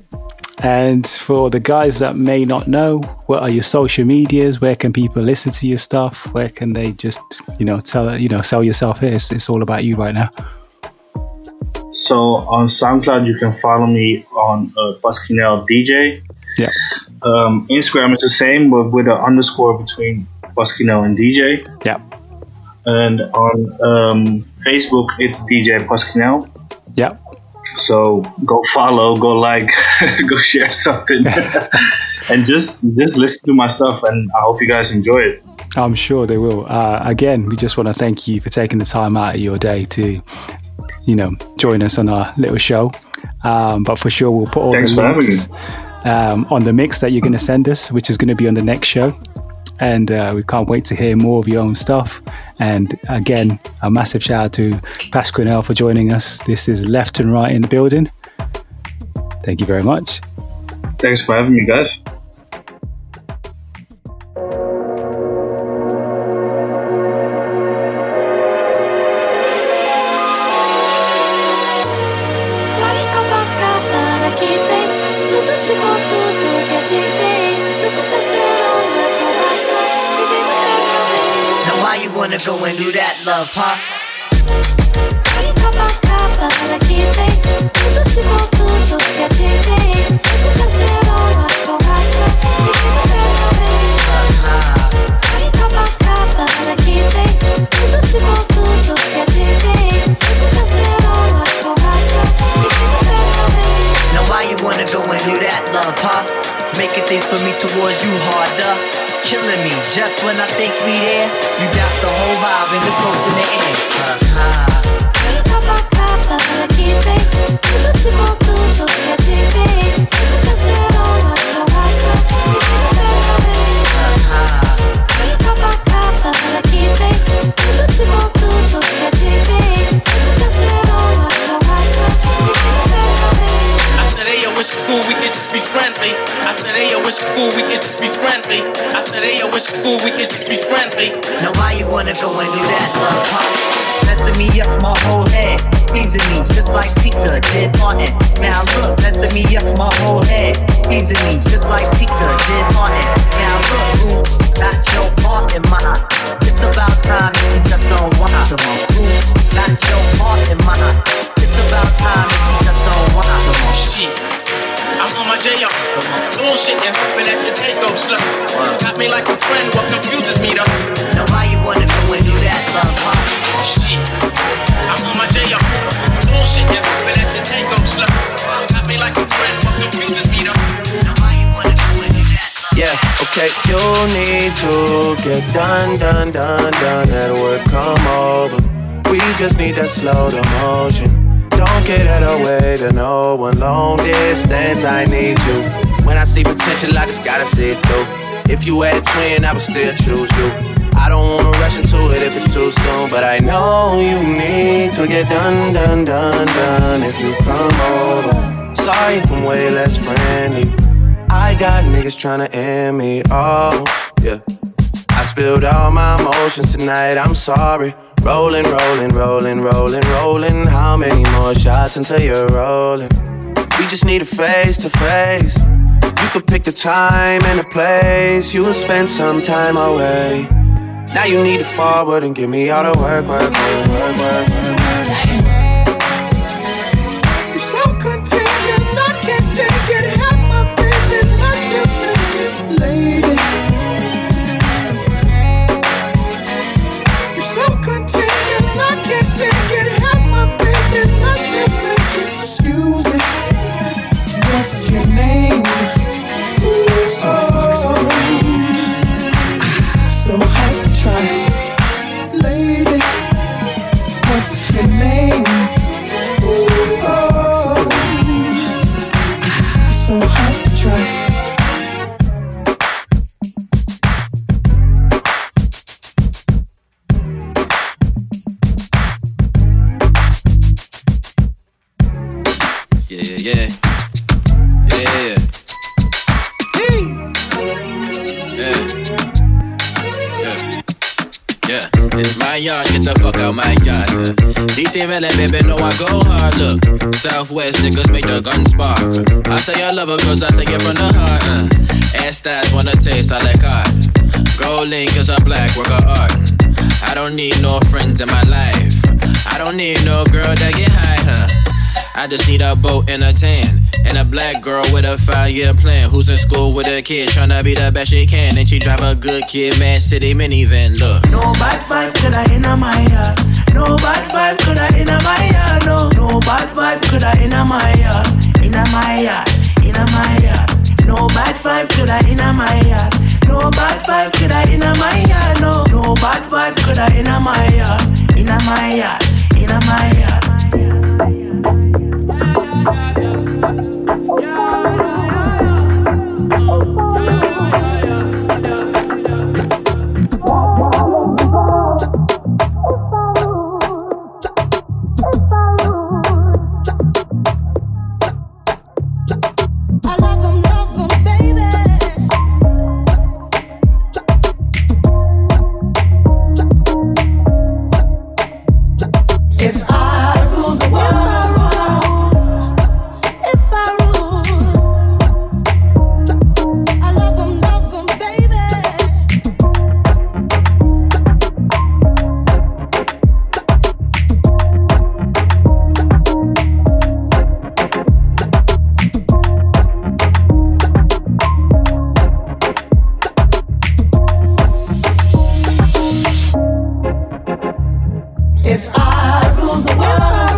And for the guys that may not know, what are your social medias? Where can people listen to your stuff? Where can they just, you know, tell you know, sell yourself here? It's, it's all about you right now. So on SoundCloud, you can follow me on uh, Buskinel DJ. Yeah. Um, Instagram is the same, but with an underscore between Buskinel and DJ. Yeah. And on um, Facebook, it's DJ Buskinel. Yeah. So go follow, go like, go share something, and just just listen to my stuff. And I hope you guys enjoy it. I'm sure they will. Uh, again, we just want to thank you for taking the time out of your day to, you know, join us on our little show. Um, but for sure, we'll put all Thanks the links um, on the mix that you're going to send us, which is going to be on the next show. And uh, we can't wait to hear more of your own stuff. And again, a massive shout out to Pasquinel for joining us. This is Left and Right in the building. Thank you very much. Thanks for having me, guys. Do that, love, huh? Una things for me towards you harder. Killing me just when I think we there. You got the whole vibe and the close in the air. I said, hey, yo, it's cool, we can friendly. I said, hey, yo, it's cool, we can just be friendly. I said, hey, yo, it's cool, we can just be friendly. Now why you wanna go and do that, love, huh? Messing me up my whole head. Easing me just like Peter did Martin. Now look, messing me up my whole head. Easing me just like Peter did Martin. Now look, ooh, got your heart in mine. It's about time you touch on wine. Come on, ooh, got your heart in mine. It's about time you touch on. Come shit. I'm on my J.O. Bullshit and hoping that the day goes slow. Got me like a friend, what confuses me though? Now why you wanna go and do that, love, huh? Shit. I'm on my J.O. Bullshit and hoping that the day goes slow. Got me like a friend, what confuses me though? Yeah, okay, you need to get done, done, done, done at work, come over. We just need to slow the motion. Don't get out of way to no. Long distance, I need you. When I see potential, I just gotta see it through. If you had a twin, I would still choose you. I don't wanna rush into it if it's too soon, but I know you need to get done, done, done, done if you come over. Sorry if I'm way less friendly. I got niggas tryna end me, oh, yeah. I spilled all my emotions tonight, I'm sorry. Rolling, rolling, rolling, rolling, rolling. How many more shots until you're rolling? We just need a face to face. You could pick the time and the place. You'll spend some time away. Now you need to forward and give me all the work, work, work, work, work, work. Out my uh. DC Melon, baby, know I go hard. Look, Southwest niggas make the gun spark. I say I love her cause I take it from the heart. Uh. Ass wanna taste, I like. GoldLink is a black work of art. I don't need no friends in my life. I don't need no girl that get high, huh? I just need a boat and a tan. And a black girl with a five year plan. Who's in school with a kid, tryna be the best she can. And she drive a good kid, man, city minivan. Look. No bad vibe coulda inna my yard. No bad vibe coulda inna my yard. No, no bad vibe coulda inna my yard. Inna my yard. Inna my yard. No bad vibe coulda inna my yard. No bad vibe coulda inna my yard. No, no bad vibe coulda inna my yard. Inna my yard. Inna my yard. I Rule the world,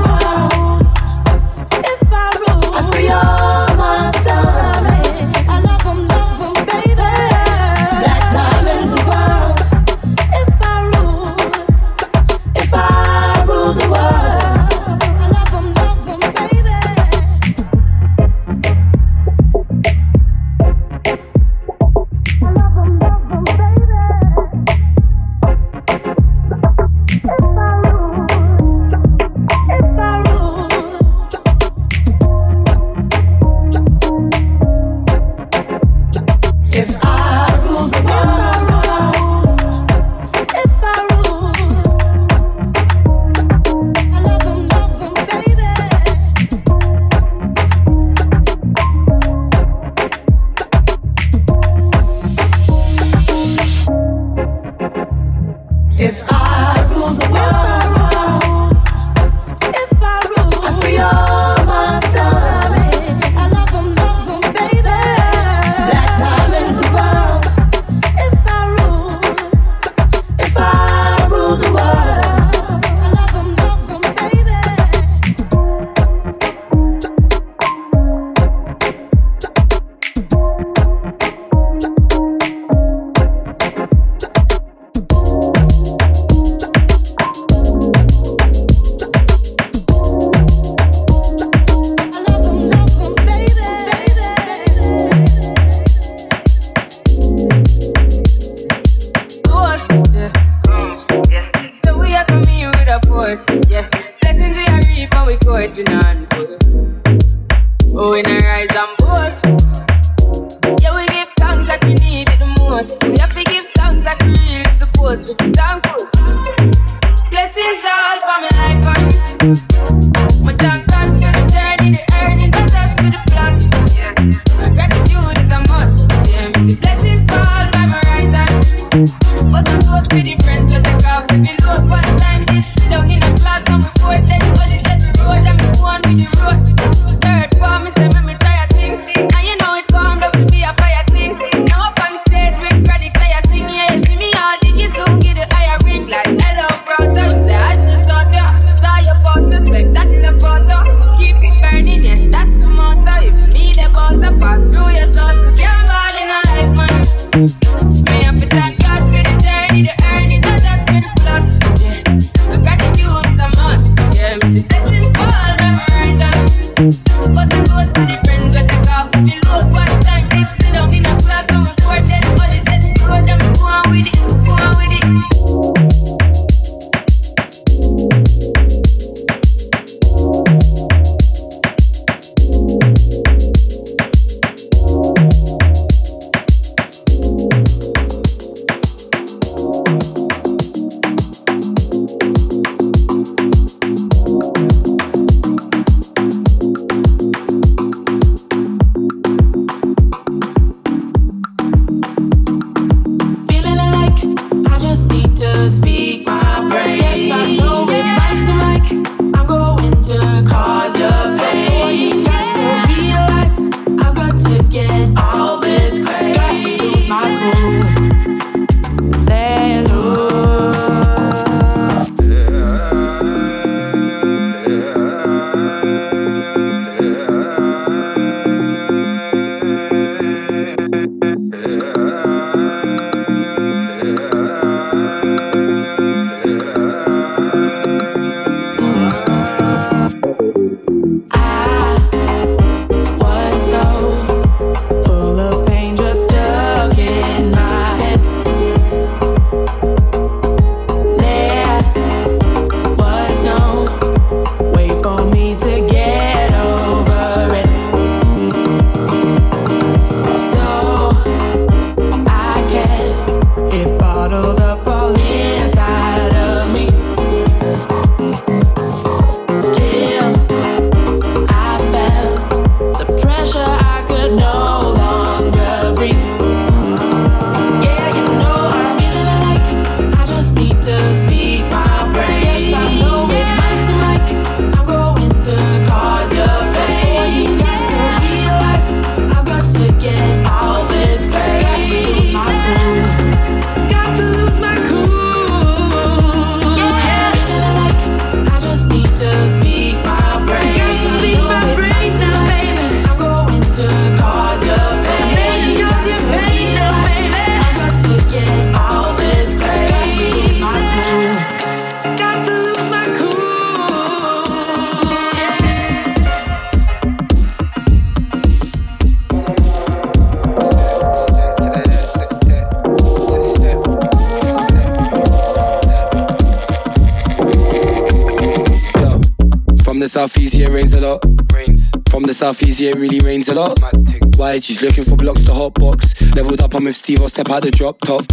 She's looking for blocks to hot box. Leveled up, I'm with Steve, I'll step out the drop top.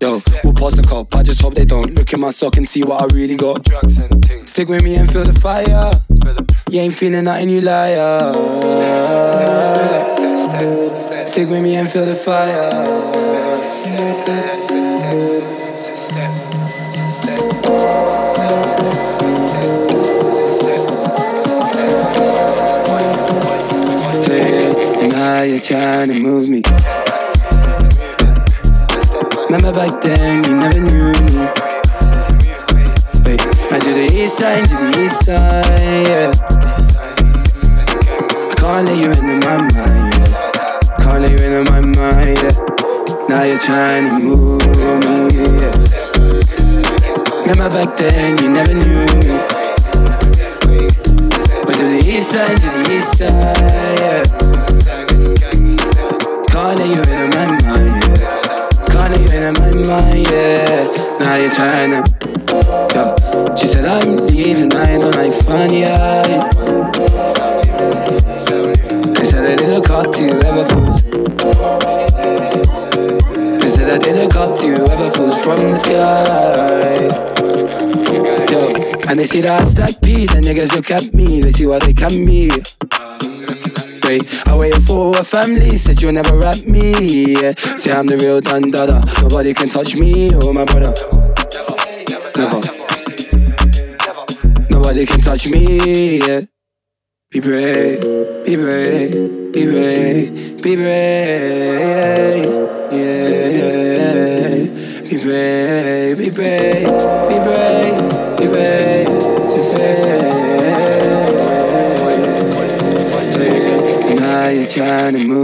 Yo, we'll pause the cop. I just hope they don't look in my sock and see what I really got. Stick with me and feel the fire. You ain't feeling nothing, you liar. Stick with me and feel the fire. You're trying to move me. Remember back then, you never knew me. Wait, I do the east side, to the east side, yeah. I can't let you into my mind, yeah. Can't let you into my mind, yeah. Now you're trying to move me, yeah. Remember back then, you never knew me. But to the east side, to the east side, yeah. Can't you into my mind, yeah. Can't you into my mind, yeah. Now you're trying to, yeah. She said I'm leaving, I know I'm funny, yeah. They said I didn't cop to you ever fools. They said I didn't cop to you ever fools from the sky. Yo, and they see that I stack P, the niggas look at me, they see what they can be. Wait, I waited for a family, said you'll never rap me. Yeah. Say I'm the real Don Dada, nobody can touch me or my brother. Never. Nobody can touch me. Yeah. Be brave, be brave, be brave, be brave. Yeah, yeah. Be brave, be brave, you're trying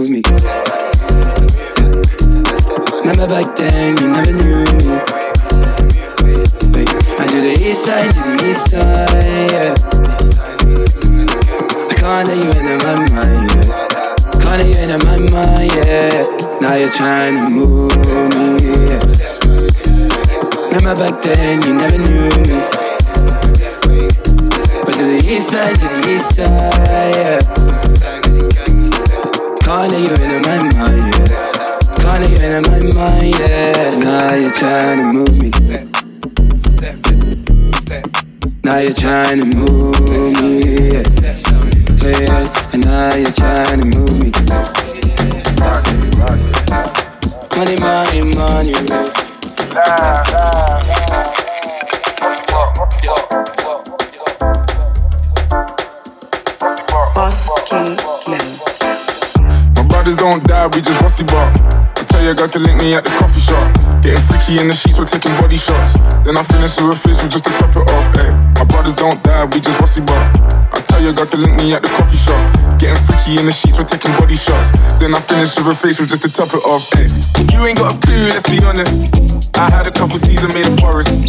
I girl to link me at the coffee shop. Getting freaky in the sheets, we're taking body shots. Then I finish with a facial just to top it off. Ay. My brothers don't die, we just rusty bark. I tell your girl to link me at the coffee shop. Getting freaky in the sheets, we're taking body shots. Then I finish with a facial just to top it off. Ay. You ain't got a clue, let's be honest. I had a couple seasons made a forest.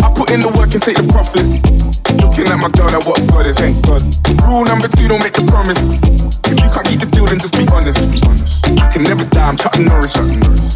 I put in the work and take the profit. Looking at my girl, like what goddess. Thank God. Rule number two, don't make a promise. If you can't keep the deal, then just be honest. Can never die, I'm Chuck Norris.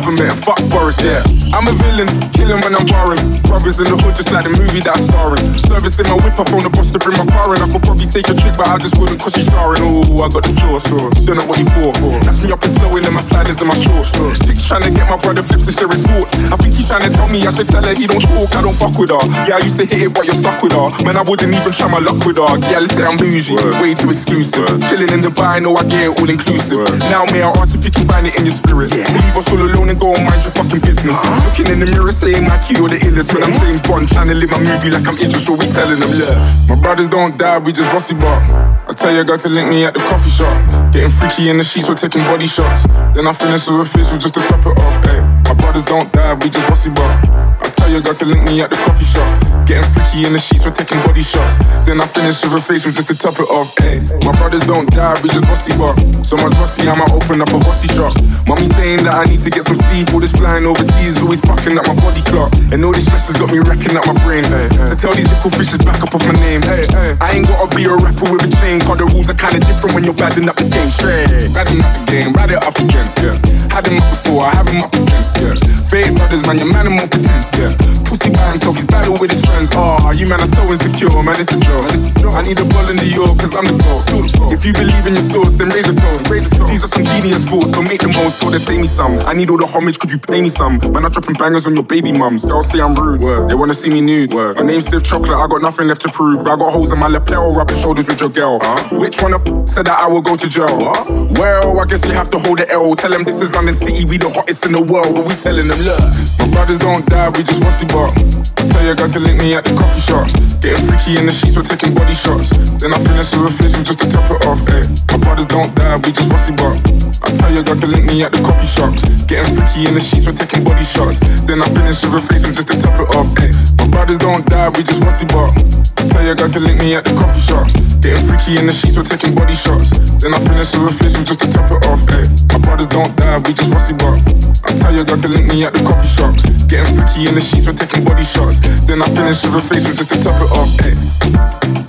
The government fuck Boris, yeah. I'm a villain, killing when I'm barring. Brothers in the hood, just like the movie that I'm starring. Servicing my whip, I phone the boss to bring my car in. I could probably take a trick, but I just wouldn't cause she's jarring. Oh, I got the sauce, sauce. Don't know what you for. Catch me up and slowing in my sliders and my shorts. Chicks trying to get my brother flips to share his thoughts. I think he's trying to tell me I should tell her he don't talk, I don't fuck with her. Yeah, I used to hit it, but you're stuck with her. Man, I wouldn't even try my luck with her. Yeah, let's say I'm bougie, way too exclusive. Chilling in Dubai, know I get it all inclusive. Now, may I ask if you can find it in your spirit? To leave us all alone and go and mind your fucking business. Looking in the mirror, saying my or the illest. When I'm James Bond, trying to live my movie like I'm Idris, so we telling them, look. My brothers don't die, we just rusty bark. I tell your girl to link me at the coffee shop. Getting freaky in the sheets, we're taking body shots. Then I finish with a facial just to top it off. Ay. My brothers don't die, we just rusty bark. Your girl to link me at the coffee shop. Getting freaky in the sheets, we're taking body shots. Then I finish with a facial just to top it off. Ay. My brothers don't die, we just rusty bark. So much rusty, I might open up a rusty shop. Mommy saying that I need to get some sleep. All this flying overseas is always fucking up my body clock. And all this stress has got me racking up my brain. Ay. So tell these little fishes back up off my name. Ay, ay. I ain't gotta be a rapper with a chain. Cause the rules are kinda different when you're badding up the game. Straight. Badding up the game, bad it up again. Yeah. Had him up before, I have him up again. Yeah. Fake brothers, man, your man more pretend. Yeah. Pussy by himself, he's battle with his friends. Ah, you man are so insecure, man, it's a joke. I need a ball in New York, cause I'm the the goal. If you believe in your source, then raise a toast. These are some genius thoughts, so make the most, so they pay me some. I need all the homage, could you pay me some? Man, I'm dropping bangers on your baby mums. Girls say I'm rude, Word. they wanna see me nude. Word. My name's Stiff Chocolate, I got nothing left to prove. I got holes in my lapel, rubbing shoulders with your girl. Huh? Which one up said that I will go to jail? Well, I guess you have to hold the L. Tell them this is London City, we the hottest in the world. But we telling them, look, my brothers don't die, we just rusty I tell your girl to link me at the coffee shop. Getting freaky in the sheets, we're taking body shots. Then I finish with a fishing just to top it off. Ay. My brothers don't die, we just rusty bark. I tell your girl to link me at the coffee shop. Getting freaky in the sheets, we're taking body shots. Then I finish with a fishing just to top it off. Ay. My brothers don't die, we just rusty bark. I tell your girl to link me at the coffee shop. Getting freaky in the sheets, we're taking body shots. Then I finish with a fishing just to top it off. Ay. My brothers don't die, we just rusty bark. I tell your girl to link me at the coffee shop. Getting freaky in the sheets, we're taking body shots. Then I finish with a fishing just to top it off. Ay.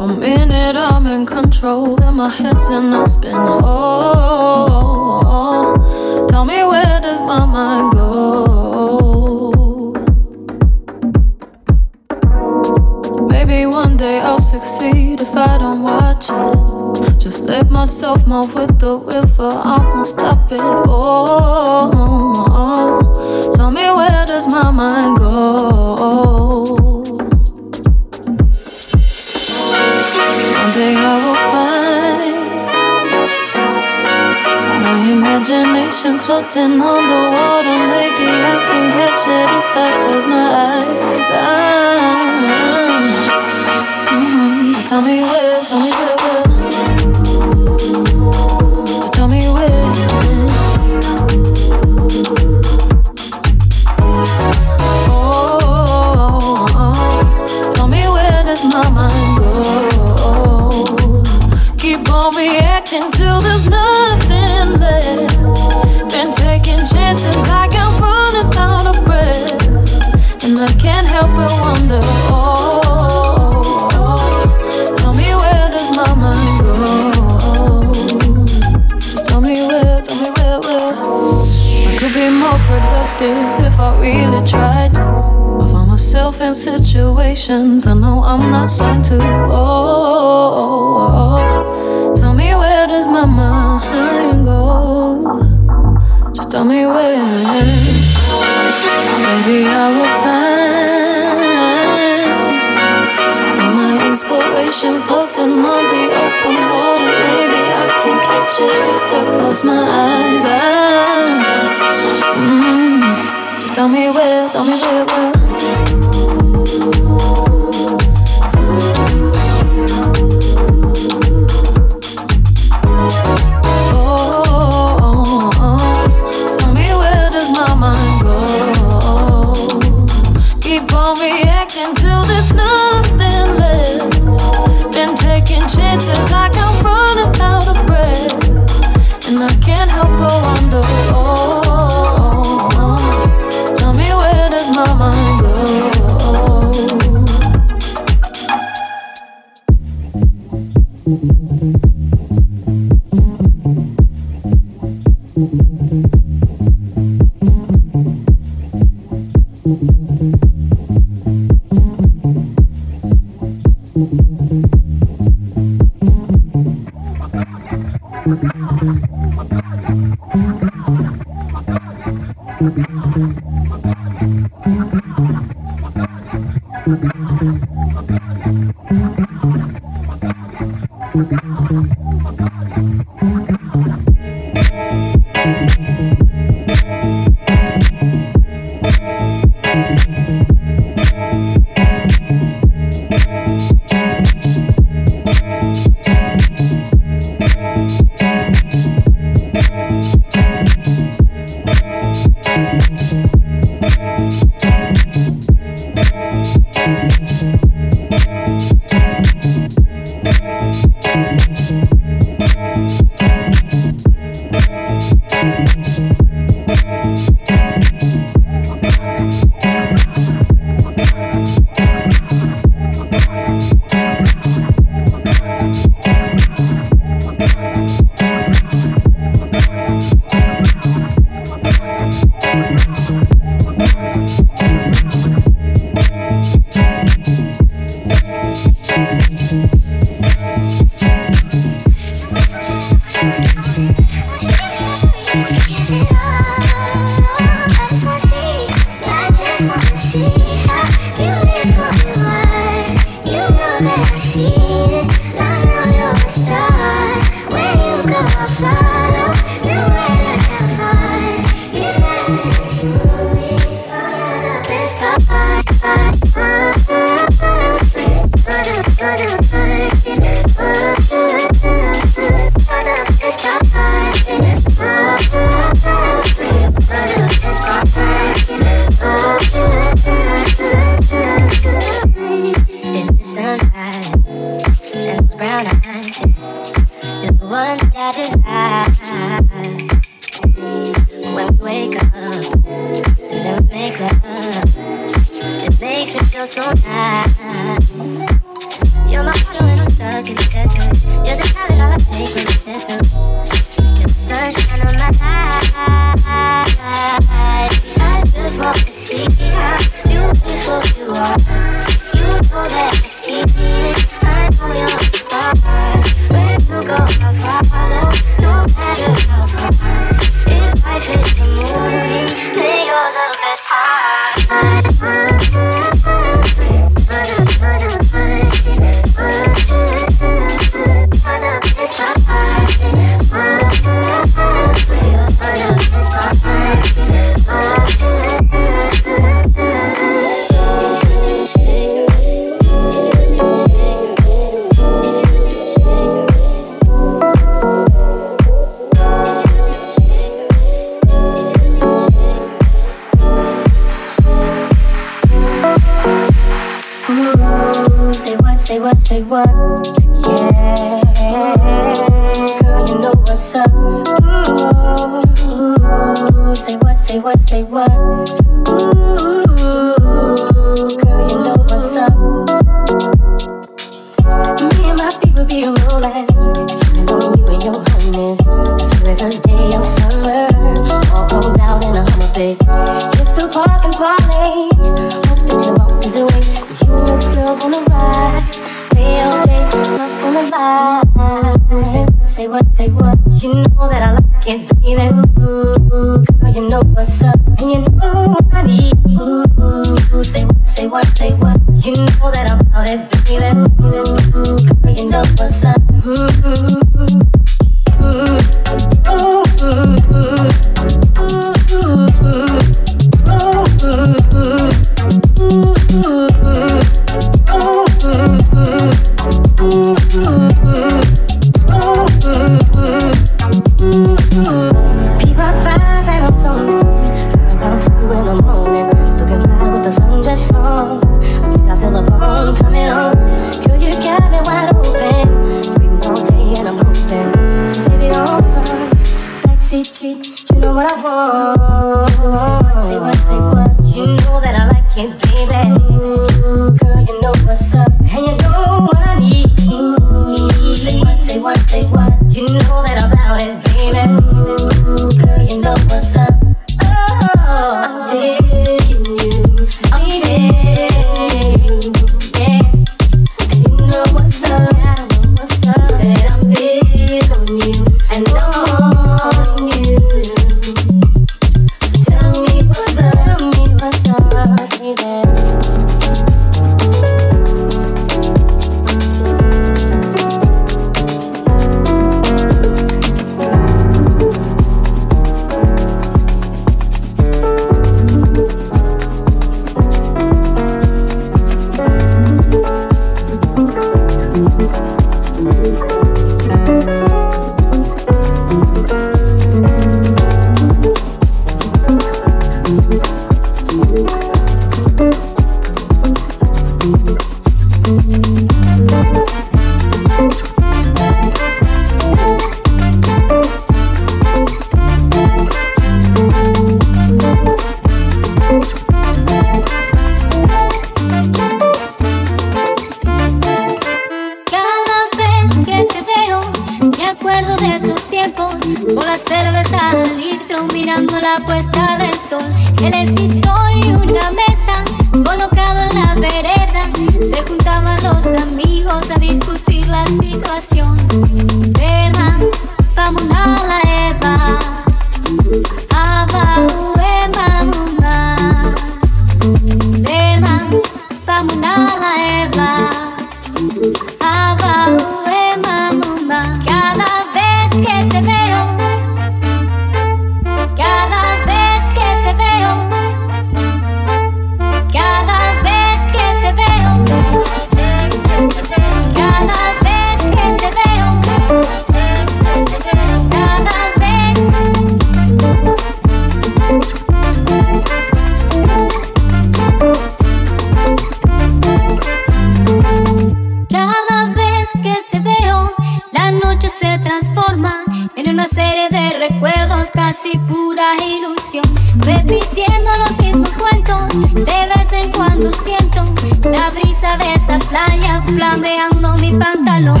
Flameando mi pantalón.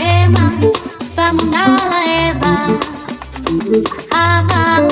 Emma, vamos a la Eva. Ava,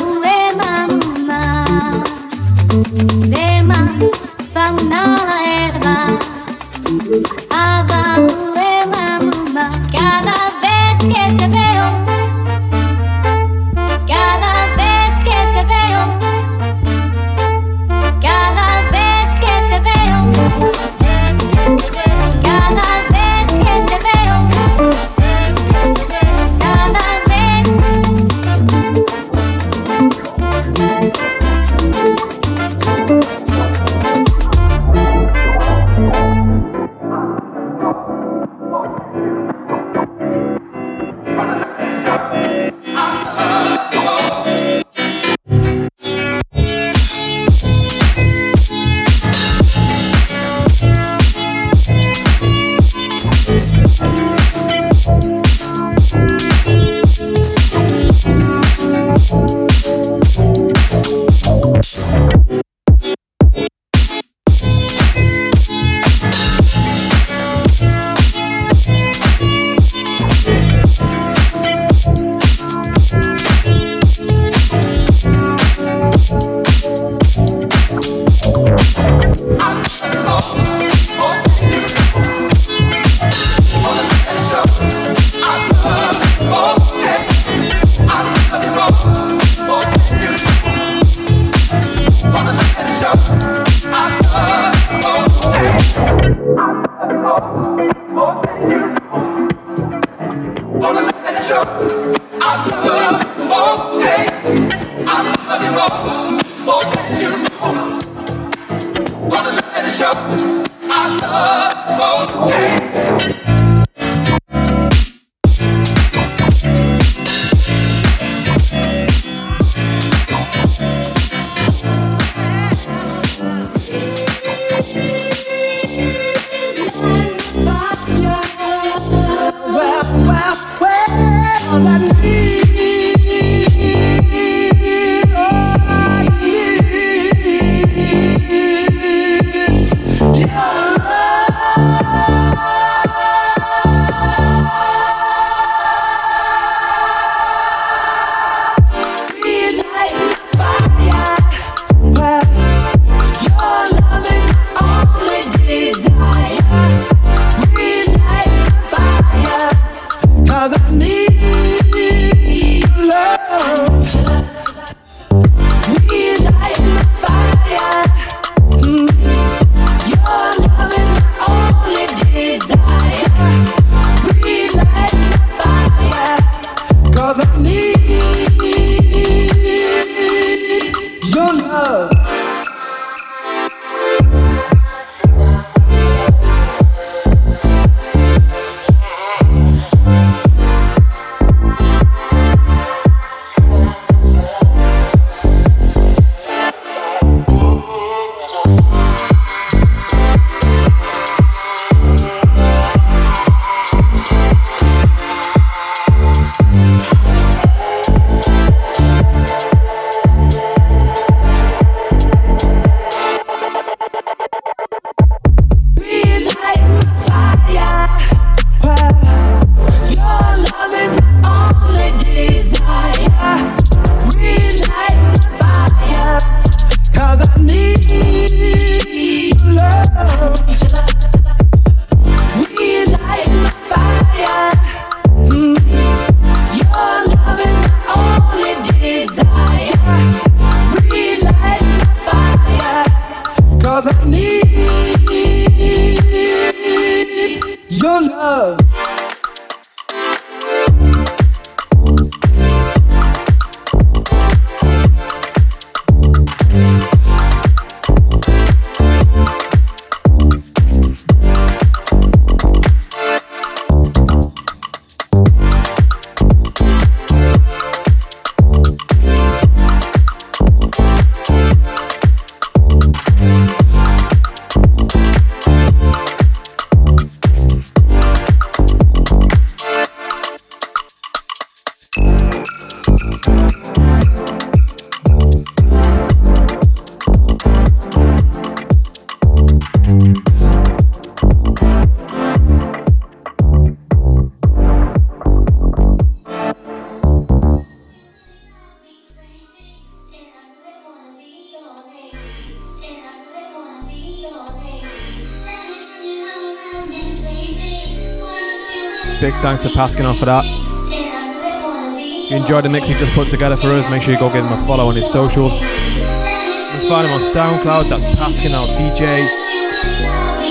thanks to Pascal for that. If you enjoyed the mix he just put together for us, make sure you go give him a follow on his socials. You can find him on SoundCloud, that's Pascal DJ.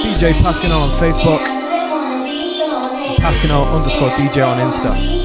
DJ Pascal on Facebook. Pascal underscore DJ on Insta.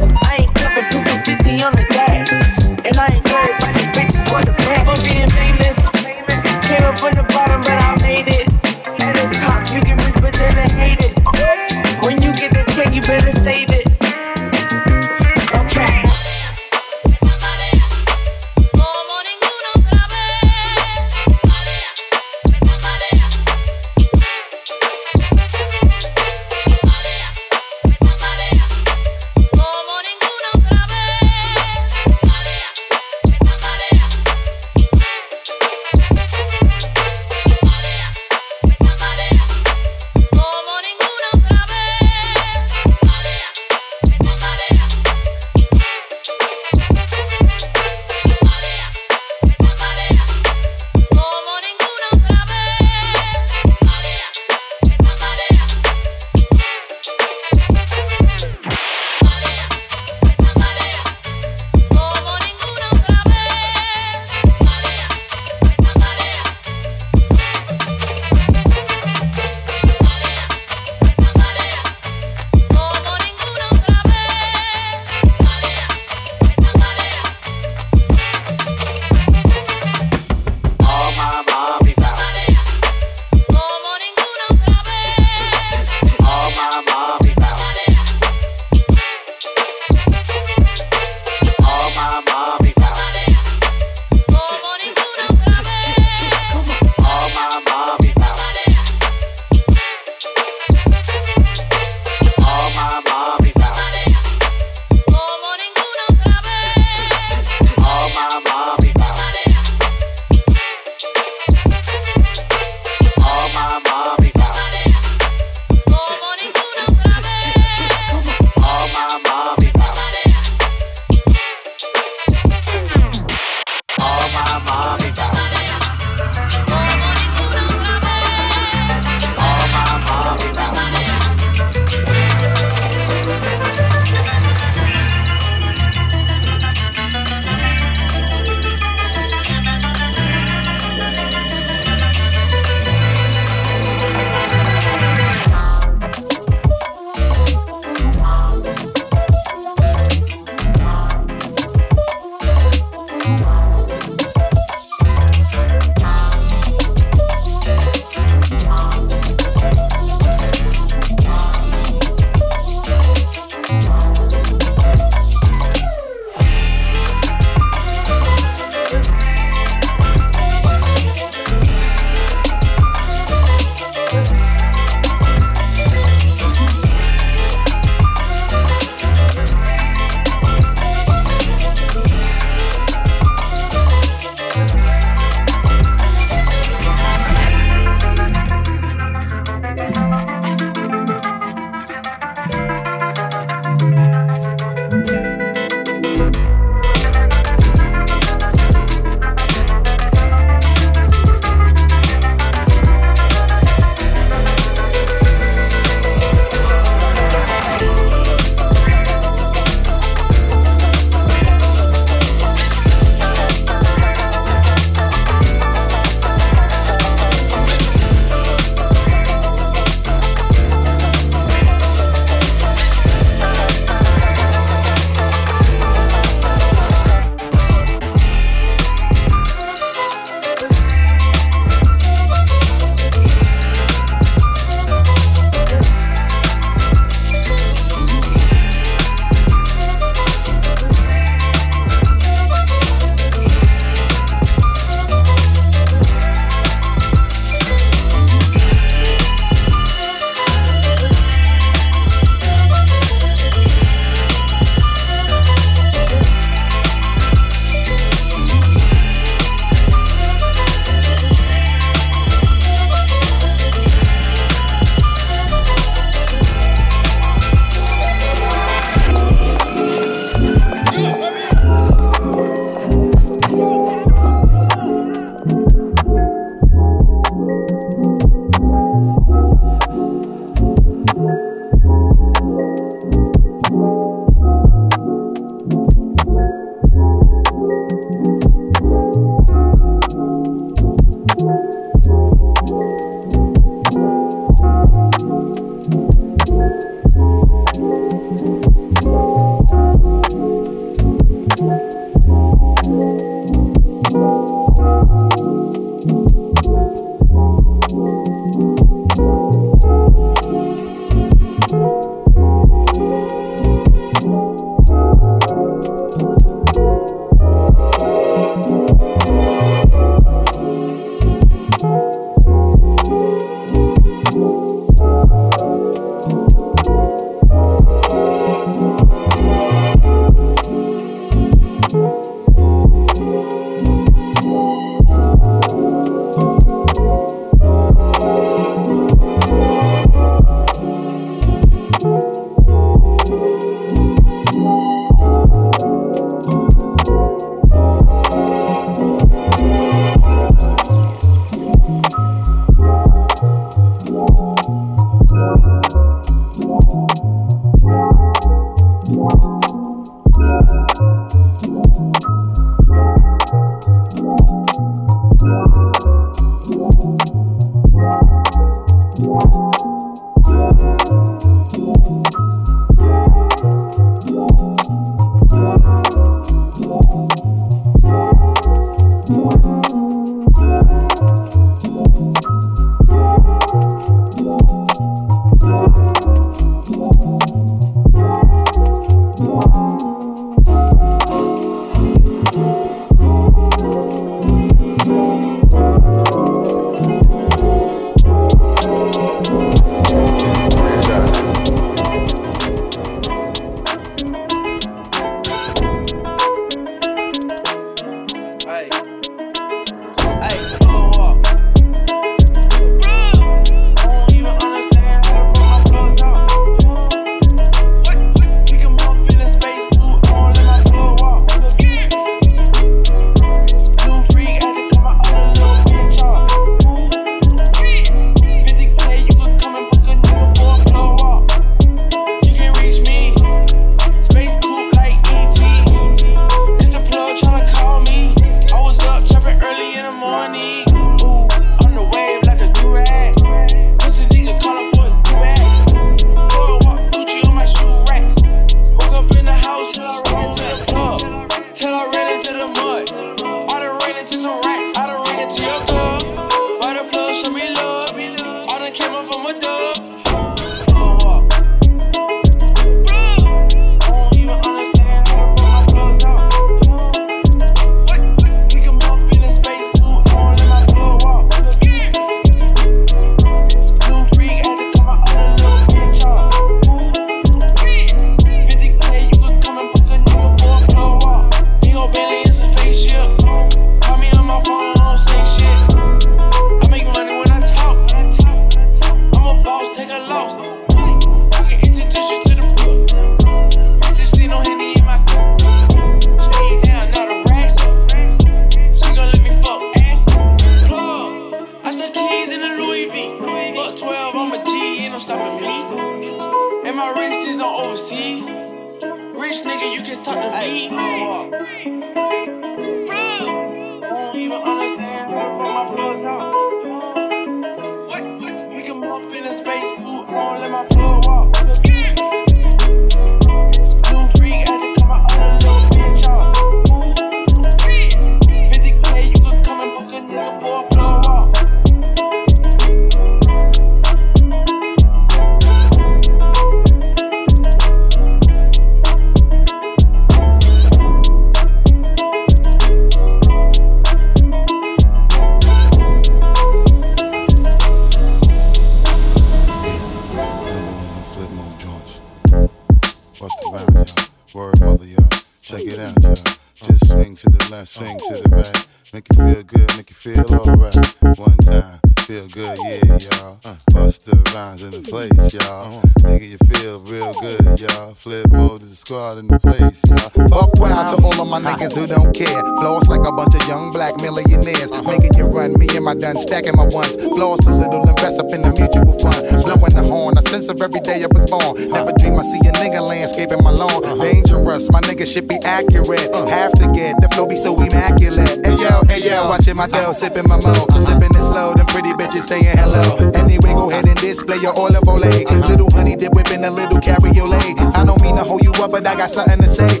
Stacking my ones. Floss a little, invest up in the mutual fund. Blowing the horn, a sense of every day I was born. Never dream I see a nigga landscaping my lawn. Dangerous, my nigga should be accurate. Have to get the flow be so immaculate. Hey yo, hey yo, watching my dough, sipping my mo. Sipping it slow, them pretty bitches saying hello. Anyway, go ahead and display your Oil of Olay. Little honey dip whipping a little cabriolet. I don't mean to hold you up, but I got something to say.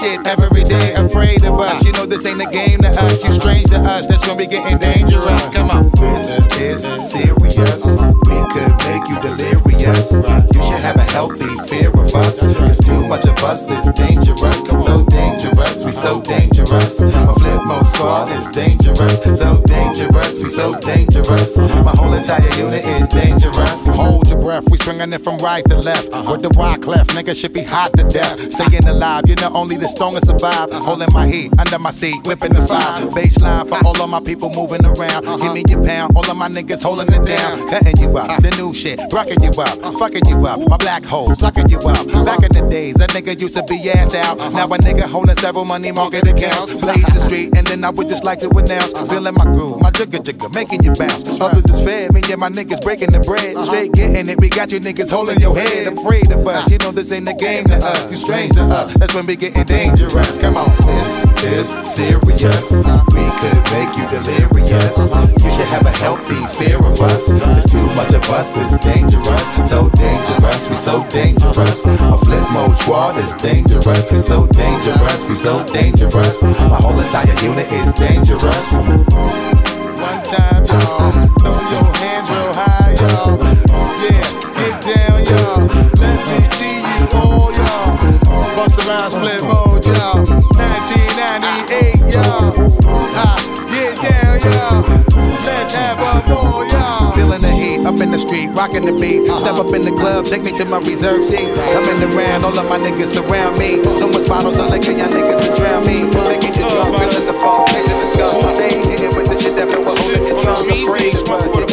Shit every day. Afraid of us, you know this ain't a game to us. You strange to us, that's when we getting dangerous. Come on. This is serious. We could make you delirious. You should have a healthy fear of us. Cause too much of us is dangerous. So dangerous, we so dangerous. A Flipmode Squad is dangerous. So dangerous, we so dangerous. My whole entire unit is dangerous. Your breath, we swinging it from right to left. Uh-huh. With the wide clef, nigga should be hot to death. Staying alive, you know only the strongest survive. Uh-huh. Holding my heat under my seat, whipping the uh-huh. five. Baseline for all of my people moving around. Give me your pound, all of my niggas holding it down. Cutting you up, the new shit, rocking you up, fucking you up. My black hole, sucking you up. Back in the days, a nigga used to be ass out. Now a nigga holding several money market accounts. Blaze the street, and then I would just like to announce. Feeling my groove, my jigger jigger, making you bounce. Others is fed, me and my niggas breaking the bread. Straight getting it, we got you niggas holding your head. Afraid of us, you know this ain't a game to us. You strange to us, that's when we getting dangerous. Come on, this is serious. We could make you delirious. You should have a healthy fear of us. There's too much of us, it's dangerous. So dangerous, we so dangerous. A Flipmode Squad is dangerous. We so dangerous, we so dangerous. My whole entire unit is dangerous. One time, y'all. Busta Rhymes Flipmode, y'all. 1998, y'all. Ah, get down, y'all. Let's have a ball, y'all. Feeling the heat up in the street, rocking the beat. Step up in the club, take me to my reserve seat. Coming around, all of my niggas surround me. So much bottles of liquor, y'all niggas to drown me. Making you drunk, feeling the funk, blazing the skull. Stay hitting with the shit that been holding you drunk. I'm crazy, Smoke for the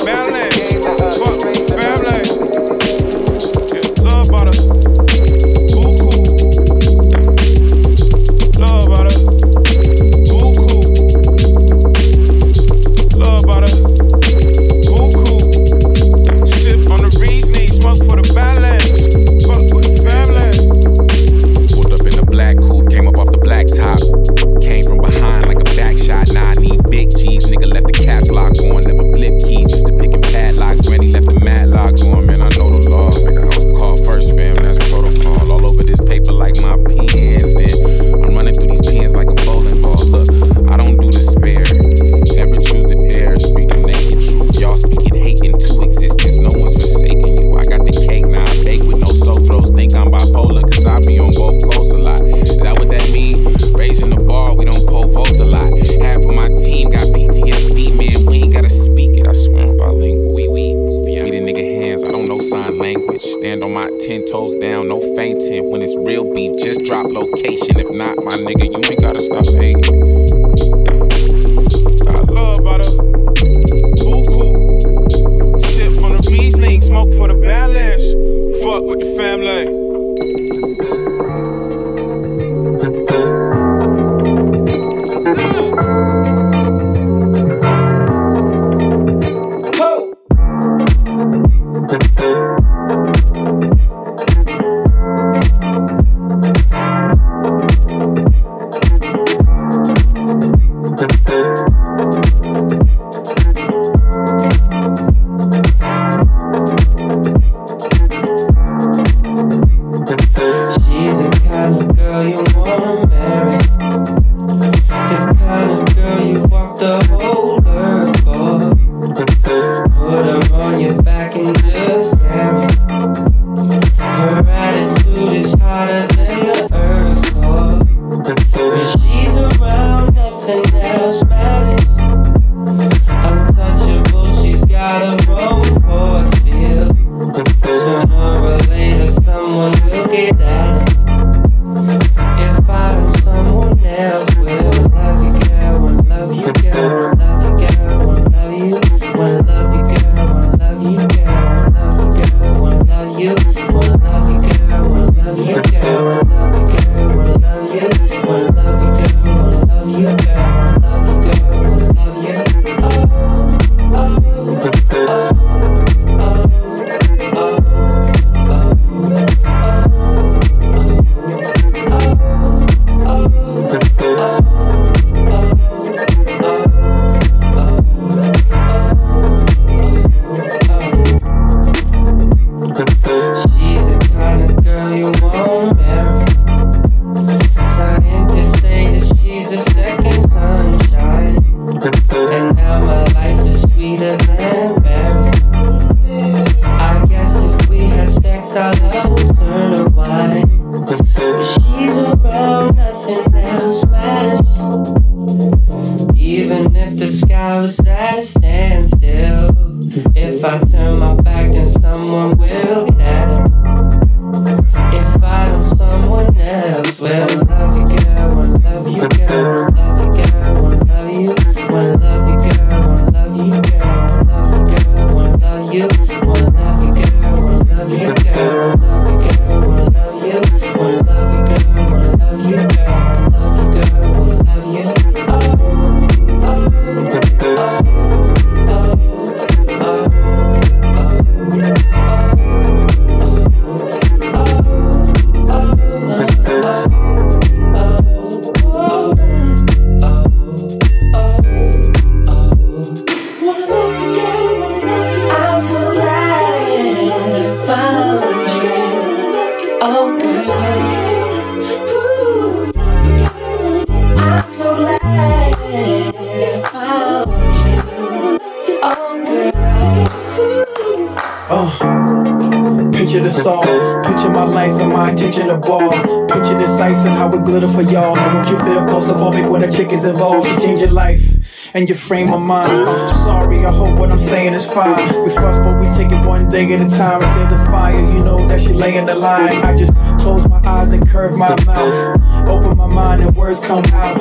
can frame my mind. Sorry, I hope what I'm saying is fine. We fuss, but we take it one day at a time. If there's a fire, you know that she lay in the line. I just close my eyes and curve my mouth. Open my mind and words come out.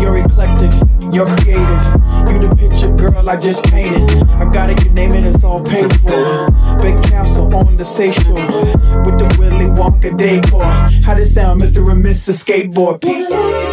You're eclectic, you're creative. You the picture, girl, I just painted. I gotta get name it, it's all painful. Big castle on the seashore with the Willy Wonka decor. How this sound, Mr. and Mrs. Skateboard?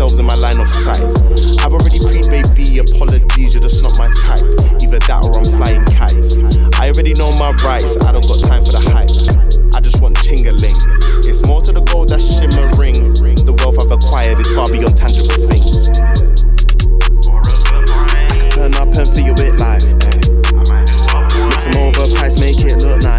themselves in my line of sight. I've already pre baby apologesia, that's not my type. Either that or I'm flying kites. I already know my rights, I don't got time for the hype. I just want chingaling. It's more to the gold that's shimmering. The wealth I've acquired is far beyond tangible things. Turn up and feel it live. Eh? Mix over, price, make it look nice.